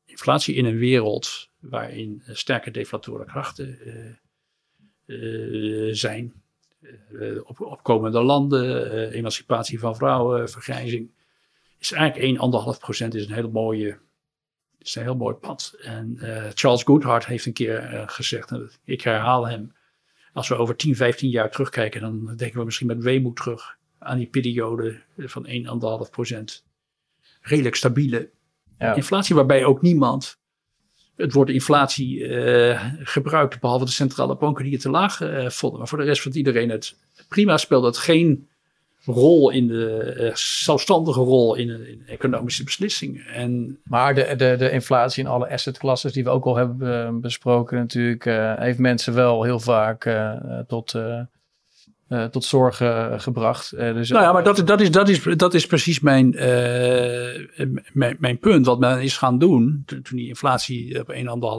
inflatie in een wereld waarin sterke deflatoren krachten zijn, op, opkomende landen, emancipatie van vrouwen, vergrijzing, is eigenlijk 1,5 procent is een hele mooie, is een heel mooi pad. En Charles Goodhart heeft een keer gezegd, en ik herhaal hem, als we over 10, 15 jaar terugkijken, dan denken we misschien met weemoed terug aan die periode van 1,5 procent. Redelijk stabiele ja. inflatie, waarbij ook niemand het woord inflatie uh, gebruikt, behalve de centrale banken die het te laag vonden. Maar voor de rest van iedereen het prima speelde het geen rol in de uh, zelfstandige rol in, in, economische beslissingen. En, maar de, de, de inflatie in alle assetklasses die we ook al hebben besproken natuurlijk, heeft mensen wel heel vaak tot tot zorgen gebracht. Dus nou ja, maar dat, dat, is, dat, is, dat is precies mijn, mijn, mijn, punt. Wat men is gaan doen toen die inflatie op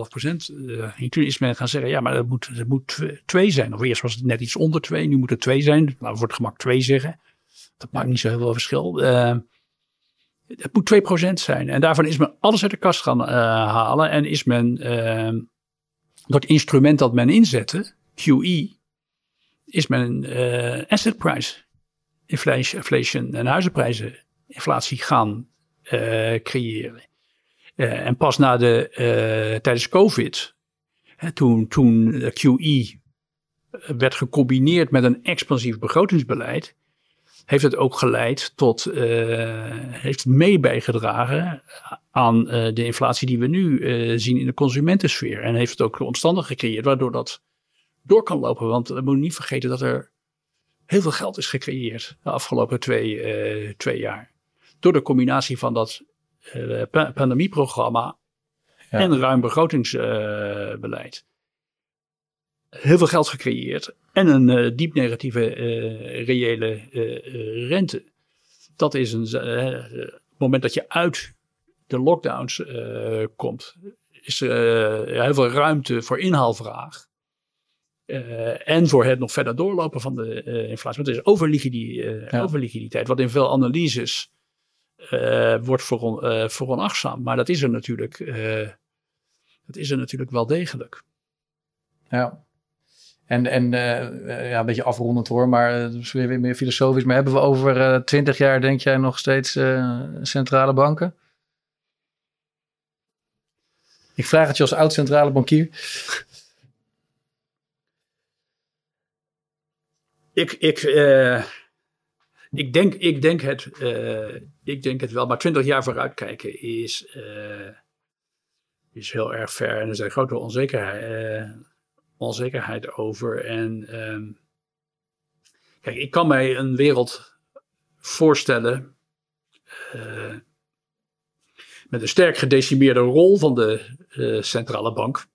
1,5 procent ging. Toen is men gaan zeggen, ja, maar het moet, het moet twee zijn. Of eerst was het net iets onder twee, nu moet het twee zijn. Nou, wordt gemak twee zeggen. Dat maakt niet zo heel veel verschil. het moet 2 procent zijn. En daarvan is men alles uit de kast gaan halen. En is men dat instrument dat men inzette, QE is men uh, asset price inflation en huizenprijzen inflatie gaan creëren. En pas na de, tijdens COVID, hè, toen, toen QE werd gecombineerd met een expansief begrotingsbeleid, heeft het ook geleid tot, heeft mee bijgedragen aan de inflatie die we nu zien in de consumentensfeer. En heeft het ook omstandigheden gecreëerd waardoor dat door kan lopen. Want we moeten niet vergeten dat er heel veel geld is gecreëerd de afgelopen twee, twee jaar. Door de combinatie van dat pandemieprogramma ja. en ruim begrotingsbeleid. Heel veel geld gecreëerd en een diep negatieve reële rente. Dat is een moment dat je uit de lockdowns uh, komt, is er uh, heel veel ruimte voor inhaalvraag. Uh, en voor het nog verder doorlopen van de inflatie. Want er is overliquiditeit, ja. overliquiditeit wat in veel analyses wordt veron, veronachtzaamd. Maar dat is er natuurlijk, dat is er natuurlijk wel degelijk. Ja. En, en uh, ja, een beetje afrondend hoor, maar uh, weer meer filosofisch. Maar hebben we over twintig jaar, denk jij, nog steeds centrale banken? Ik vraag het je als oud centrale bankier. [laughs] Ik, ik, ik, denk, ik, denk het, ik denk het wel, maar twintig jaar vooruitkijken is, is heel erg ver. En er zijn grote onzekerheid onzekerheid over. En um, kijk, ik kan mij een wereld voorstellen uh, met een sterk gedecimeerde rol van de uh, centrale bank,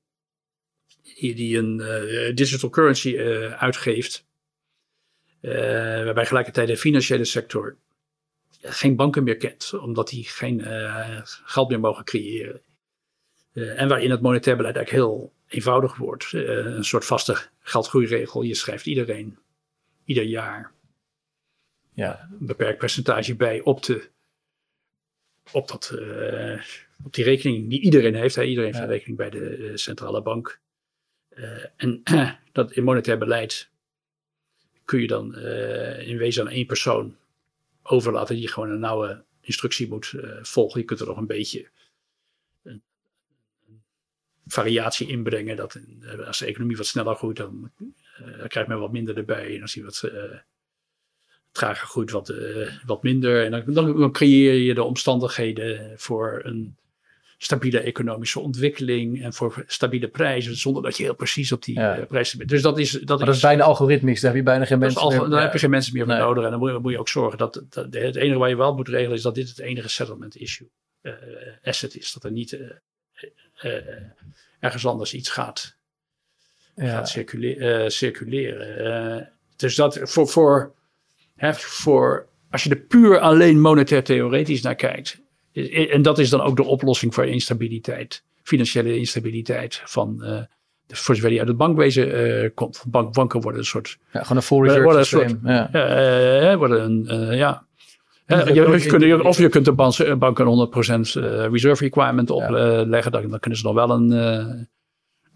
die, die een uh, digital currency uitgeeft, waarbij gelijkertijd de financiële sector geen banken meer kent, omdat die geen geld meer mogen creëren. en waarin het monetair beleid eigenlijk heel eenvoudig wordt. Uh, een soort vaste geldgroeiregel. Je schrijft iedereen ieder jaar ja. een beperkt percentage bij op, de, op, dat, uh, op die rekening die iedereen heeft. Hè. Iedereen heeft ja. een rekening bij de uh, centrale bank. en [clears throat] dat in monetair beleid kun je dan in wezen aan één persoon overlaten die gewoon een nauwe instructie moet volgen. Je kunt er nog een beetje variatie inbrengen. Dat eh, als de economie wat sneller groeit, dan, uh, krijgt men wat minder erbij. En als die wat uh, trager groeit, wat, uh, wat minder. En dan, dan, creëer je de omstandigheden voor een stabiele economische ontwikkeling en voor stabiele prijzen, zonder dat je heel precies op die ja. prijzen bent. Dus dat is. Dat, maar dat is, bijna algoritmisch, daar heb je bijna geen mensen meer. Ja. heb je geen mensen meer voor nodig. En dan moet je, moet je ook zorgen dat, dat, het enige waar je wel moet regelen is dat dit het enige settlement issue asset is. Dat er niet ergens anders iets gaat, ja. gaat circule uh, circuleren. Uh, dus dat voor, voor, hè, voor, als je er puur alleen monetair theoretisch naar kijkt, en dat is dan ook de oplossing voor instabiliteit, financiële instabiliteit van. Uh, voor zover die uit het bankwezen komt. Bank, banken worden een soort. Ja, gewoon een full reserve systeem. Ja. worden een, ja, je, je kunt, of je kunt de bank een 100% eh, reserve requirement opleggen. Dan, dan, kunnen ze nog wel een, uh,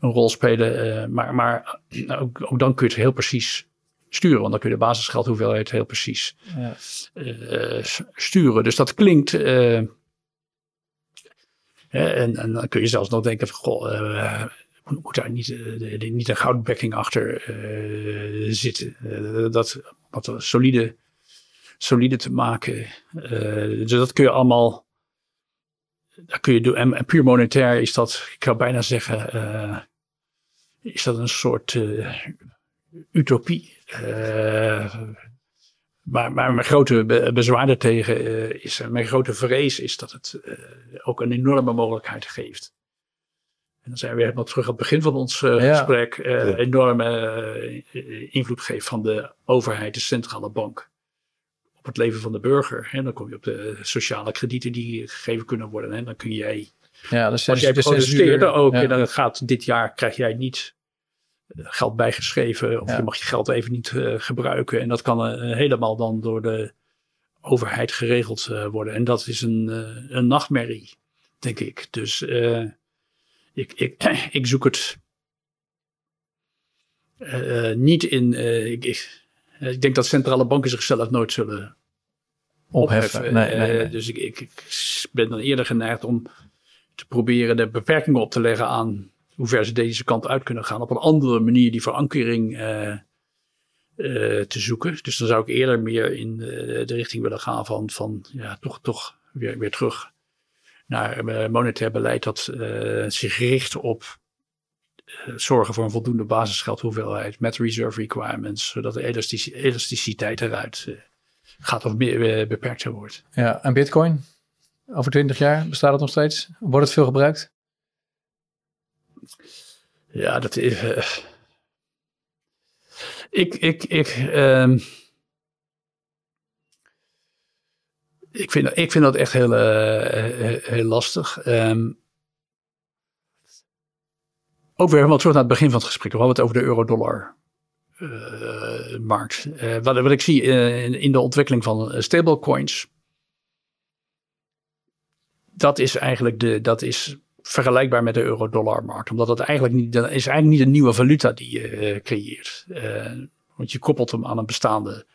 een rol spelen. Maar maar ook, ook, dan kun je het heel precies sturen. Want dan kun je de basisgeldhoeveelheid heel precies ja. sturen. Dus dat klinkt... en, en, dan kun je zelfs nog denken van... Goh, moet daar niet, niet een goudbacking achter zitten. dat wat een solide solide te maken. Uh, dus dat kun je allemaal. Dat kun je doen. En, en, puur monetair is dat, ik zou bijna zeggen, uh, is dat een soort uh, utopie. maar, maar mijn grote be bezwaar daartegen is, mijn grote vrees is dat het ook een enorme mogelijkheid geeft. En dan zijn we weer terug aan het begin van ons ja. gesprek. Ja. Enorme invloed geeft van de overheid, de centrale bank het leven van de burger. En dan kom je op de sociale kredieten die gegeven kunnen worden. En dan kun jij, ja, dus als jij protesteert ook, ja. en dan gaat dit jaar krijg jij niet eh, geld bijgeschreven. Of ja. je mag je geld even niet uh, gebruiken. En dat kan uh, helemaal dan door de overheid geregeld uh, worden. En dat is een, een nachtmerrie, denk ik. Dus ik, ik, [clears throat] ik zoek het niet in. Ik, ik, ik denk dat centrale banken zichzelf nooit zullen opheffen. Nee, nee, nee. dus ik, ik, ik, ben dan eerder geneigd om te proberen de beperkingen op te leggen aan hoe ver ze deze kant uit kunnen gaan. Op een andere manier die verankering uh, uh, te zoeken. Dus dan zou ik eerder meer in de, de richting willen gaan van, van ja, toch, toch weer, weer terug naar monetair beleid dat uh, zich richt op zorgen voor een voldoende basisgeldhoeveelheid met reserve requirements, zodat de elasticiteit eruit gaat of meer eh, beperkter wordt. Ja, en Bitcoin? Over twintig jaar bestaat het nog steeds? Wordt het veel gebruikt? Ja, dat is. Uh, ik, ik, ik, um, ik, vind, ik vind dat echt heel, uh, heel lastig. Um, ook weer helemaal terug naar het begin van het gesprek. We hadden het over de euro-dollar. Uh, markt. Uh, wat, wat, ik zie in, in, de ontwikkeling van stablecoins. Dat is eigenlijk de, dat is vergelijkbaar met de euro-dollar markt. Omdat het eigenlijk niet, dat is eigenlijk niet een nieuwe valuta die je creëert. want je koppelt hem aan een bestaande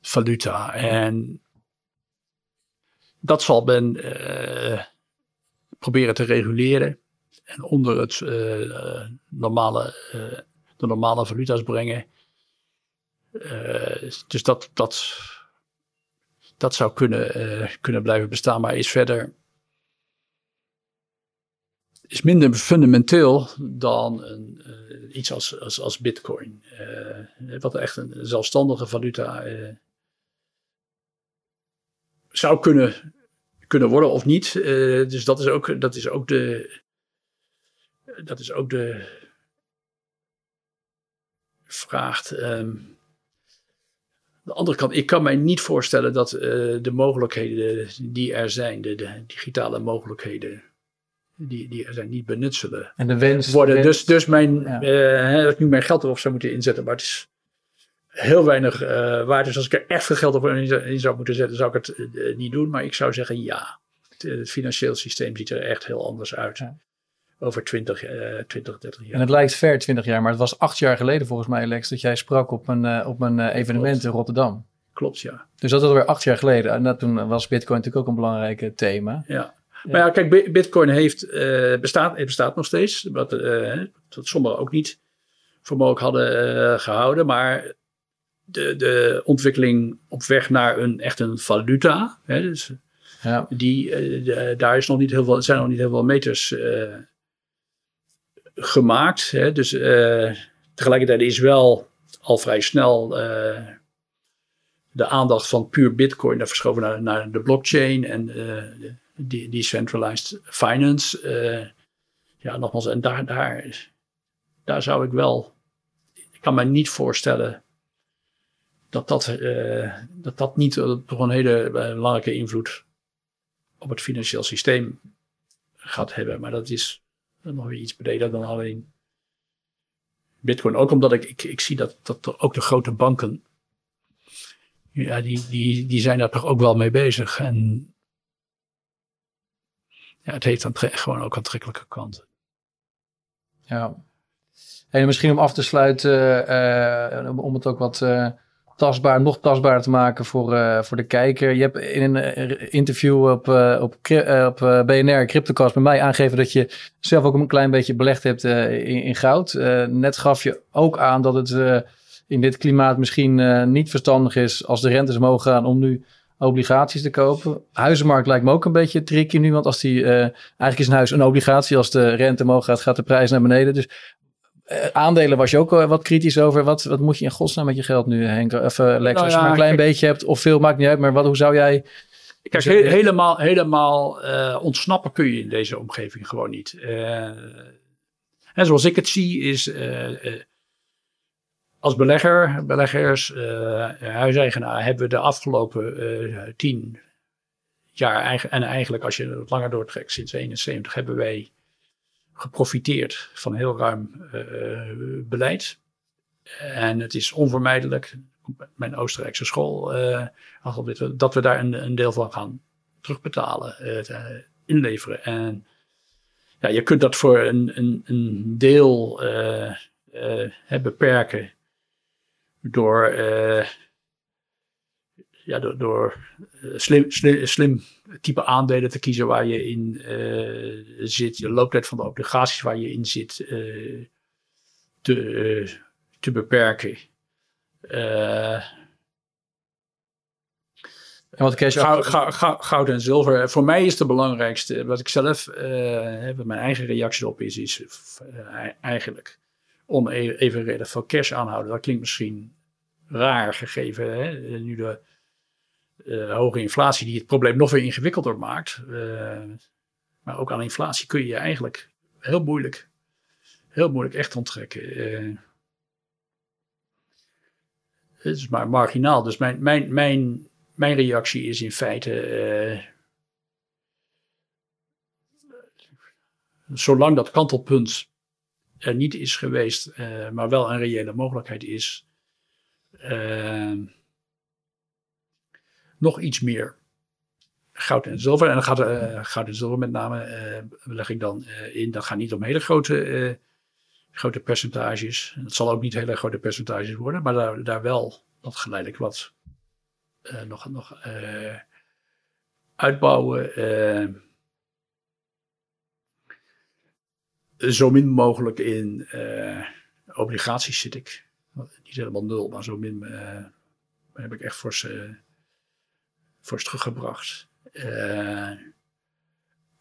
valuta. En dat zal men proberen te reguleren en onder het uh, normale, uh, de normale valuta's brengen. dus dat, dat, dat zou kunnen, kunnen blijven bestaan, maar is verder is minder fundamenteel dan een, iets als, als, als Bitcoin. wat echt een zelfstandige valuta zou kunnen, kunnen worden of niet. Dus dat is ook, dat is ook de. Dat is ook de. Vraagt. Um, de andere kant, ik kan mij niet voorstellen dat uh, de mogelijkheden die er zijn, de, de, digitale mogelijkheden, die, die er zijn, niet benut zullen en de wens, worden. Wens, dus, dus mijn, ja. uh, dat ik nu mijn geld erop zou moeten inzetten, maar het is heel weinig uh, waard. Dus als ik er echt veel geld op in zou moeten zetten, zou ik het niet doen. Maar ik zou zeggen ja. Het, het, financieel systeem ziet er echt heel anders uit. Ja. Over 20, uh, 20, 30 jaar. En het lijkt ver 20 jaar, maar het was acht jaar geleden volgens mij, Lex, dat jij sprak op een, op een evenement Klopt. in Rotterdam. Klopt, ja. Dus dat was alweer acht jaar geleden. En dat, toen was Bitcoin natuurlijk ook een belangrijk thema. Ja. Maar ja, kijk, Bitcoin heeft, bestaat, het bestaat nog steeds. Wat, dat sommigen ook niet voor mogelijk hadden gehouden. Maar de, de ontwikkeling op weg naar een echt een valuta. Hè, dus ja. die, daar is nog niet heel veel, zijn nog niet heel veel meters gemaakt. Hè, dus uh, tegelijkertijd is wel al vrij snel de aandacht van puur bitcoin daar verschoven naar, naar de blockchain en de decentralized finance. ja, nogmaals, en daar, daar, daar zou ik wel, ik kan me niet voorstellen dat dat, dat, dat niet toch een hele belangrijke invloed op het financieel systeem gaat hebben. Maar dat is nog weer iets breder dan alleen Bitcoin. Ook omdat ik, ik, ik zie dat, dat ook de grote banken, ja, die, die, die zijn daar toch ook wel mee bezig. En ja, het heeft dan gewoon ook aantrekkelijke kanten. Ja. En misschien om af te sluiten, uh, om het ook wat tastbaar, nog tastbaarder te maken voor, uh, voor de kijker. Je hebt in een eh, interview op, uh, op, op BNR Cryptocast met mij aangegeven dat je zelf ook een klein beetje belegd hebt in, in, goud. net gaf je ook aan dat het in dit klimaat misschien niet verstandig is als de rentes omhoog gaan om nu obligaties te kopen. Huizenmarkt lijkt me ook een beetje tricky nu, want als die eigenlijk is een huis een obligatie, als de rente omhoog gaat, gaat de prijs naar beneden. Dus aandelen was je ook wat kritisch over. Wat, wat moet je in godsnaam met je geld nu, Henk? Of uh, Lex, nou, als je maar een klein kijk, beetje hebt of veel, maakt niet uit. Maar wat, hoe zou jij... Kijk, he helemaal, helemaal uh, ontsnappen kun je in deze omgeving gewoon niet. en zoals ik het zie is... als belegger, beleggers, huiseigenaar... hebben we de afgelopen tien jaar... en eigenlijk als je het langer doortrekt, sinds 71... hebben wij geprofiteerd van heel ruim uh, beleid. En het is onvermijdelijk, mijn Oostenrijkse school, uh, dat we daar een, een, deel van gaan terugbetalen, uh, inleveren. En ja, je kunt dat voor een, een, een deel beperken door ja, door, door eh, slim, slim, slim, type aandelen te kiezen waar je in uh, zit, de looptijd van de obligaties waar je in zit, uh, te, te beperken. en wat cash goud, goud, goud, en zilver. Voor mij is het belangrijkste, wat ik zelf, heb, mijn eigen reactie op is, is eigenlijk onevenredig veel cash aanhouden. Dat klinkt misschien raar gegeven, hè? nu de uh, hoge inflatie die het probleem nog weer ingewikkelder maakt. Uh, maar ook aan inflatie kun je je eigenlijk heel moeilijk, heel moeilijk echt onttrekken. Uh, het is maar marginaal. Dus mijn, mijn, mijn mijn reactie is in feite. zolang dat kantelpunt er niet is geweest, maar wel een reële mogelijkheid is, nog iets meer goud en zilver. En dan gaat uh, goud en zilver met name, leg ik dan in. Dat gaat niet om hele grote, grote percentages. Het zal ook niet hele grote percentages worden, maar daar, daar wel dat geleidelijk wat nog, nog uitbouwen zo min mogelijk in obligaties zit ik. Niet helemaal nul, maar zo min heb ik echt fors, fors teruggebracht.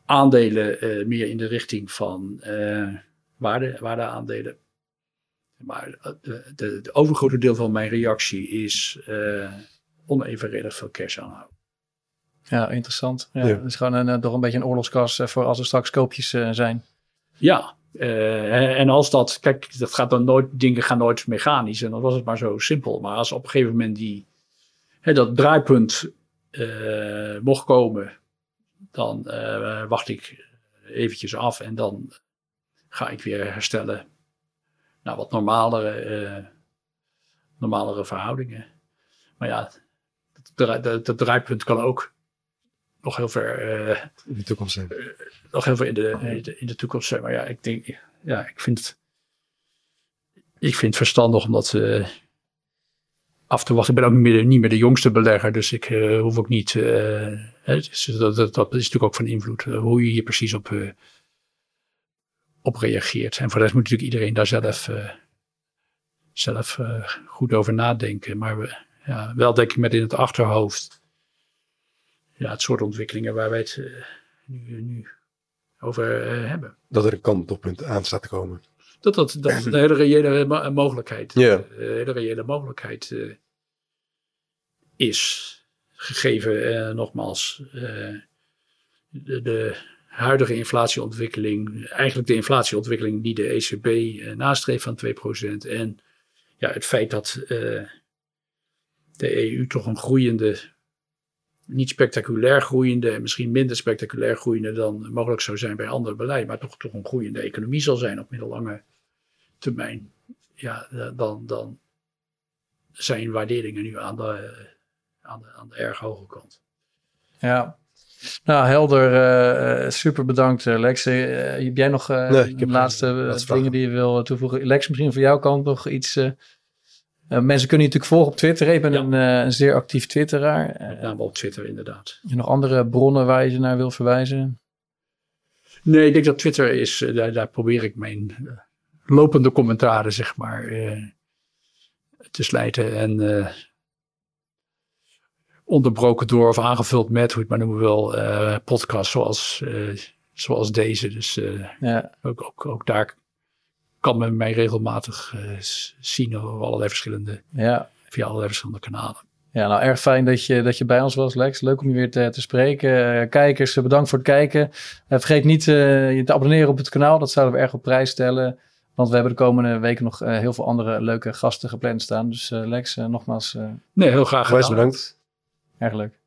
aandelen meer in de richting van waarde, waardeaandelen. Maar de, de, overgrote deel van mijn reactie is onevenredig veel cash aanhouden. Ja, interessant. Ja, ja. Het is gewoon een, toch een beetje een oorlogskas voor als er straks koopjes zijn. Ja, uh, en als dat, kijk, dat gaat dan nooit, dingen gaan nooit mechanisch en dan was het maar zo simpel. Maar als op een gegeven moment die, hè, dat draaipunt uh, mocht komen, dan uh, wacht ik eventjes af en dan ga ik weer herstellen naar wat normalere, normalere verhoudingen. Maar ja, dat, dat, dat draaipunt kan ook nog heel ver. Uh, in de toekomst zijn. Uh, nog heel ver in de, in de, toekomst zijn. Maar ja, ik denk, ja, ik vind. Ik vind het verstandig omdat. Uh, af te wachten. Ik ben ook niet meer, niet meer de jongste belegger, dus ik hoef ook niet. Dus dat, dat, dat, is natuurlijk ook van invloed hoe je hier precies op, op reageert. En voor de rest moet natuurlijk iedereen daar zelf, zelf goed over nadenken. Maar we, ja, wel denk ik met in het achterhoofd ja, het soort ontwikkelingen waar wij het nu, nu, over hebben. Dat er een kantelpunt aan staat te komen. Dat dat, dat een hele reële mogelijkheid, uh, hele reële mogelijkheid uh, is. Gegeven, nogmaals, de, de, huidige inflatieontwikkeling, eigenlijk de inflatieontwikkeling die de ECB nastreeft van 2%. En ja, het feit dat de EU toch een groeiende niet spectaculair groeiende en misschien minder spectaculair groeiende dan mogelijk zou zijn bij ander beleid, maar toch, toch een groeiende economie zal zijn op middellange termijn. Ja, eh, dan, dan zijn waarderingen nu aan de, aan de, aan de erg hoge kant. Ja, nou, helder. Uh, super bedankt, Lex. Uh, heb jij nog uh, nee, de laatste dingen die je wil toevoegen? Lex, misschien van jouw kant nog iets uh, mensen kunnen je natuurlijk volgen op Twitter. Ik ben een, uh, een, zeer actief twitteraar. Met name op Twitter, inderdaad. En nog andere bronnen waar je ze naar wil verwijzen? Nee, ik denk dat Twitter is, uh, daar, daar, probeer ik mijn lopende commentaren, zeg maar, te slijten. En onderbroken door of aangevuld met, hoe je het maar noemen wil, podcasts zoals, zoals deze. Dus ja. ook, ook, ook daar kan men mij regelmatig uh, zien op allerlei verschillende, ja. via allerlei verschillende kanalen. Ja, nou erg fijn dat je, dat je bij ons was, Lex. Leuk om je weer te, te spreken. Kijkers, bedankt voor het kijken. Uh, vergeet niet je te abonneren op het kanaal. Dat zouden we erg op prijs stellen. Want we hebben de komende weken nog heel veel andere leuke gasten gepland staan. Dus Lex, nogmaals. nee, heel graag gedaan. bedankt. Leuk.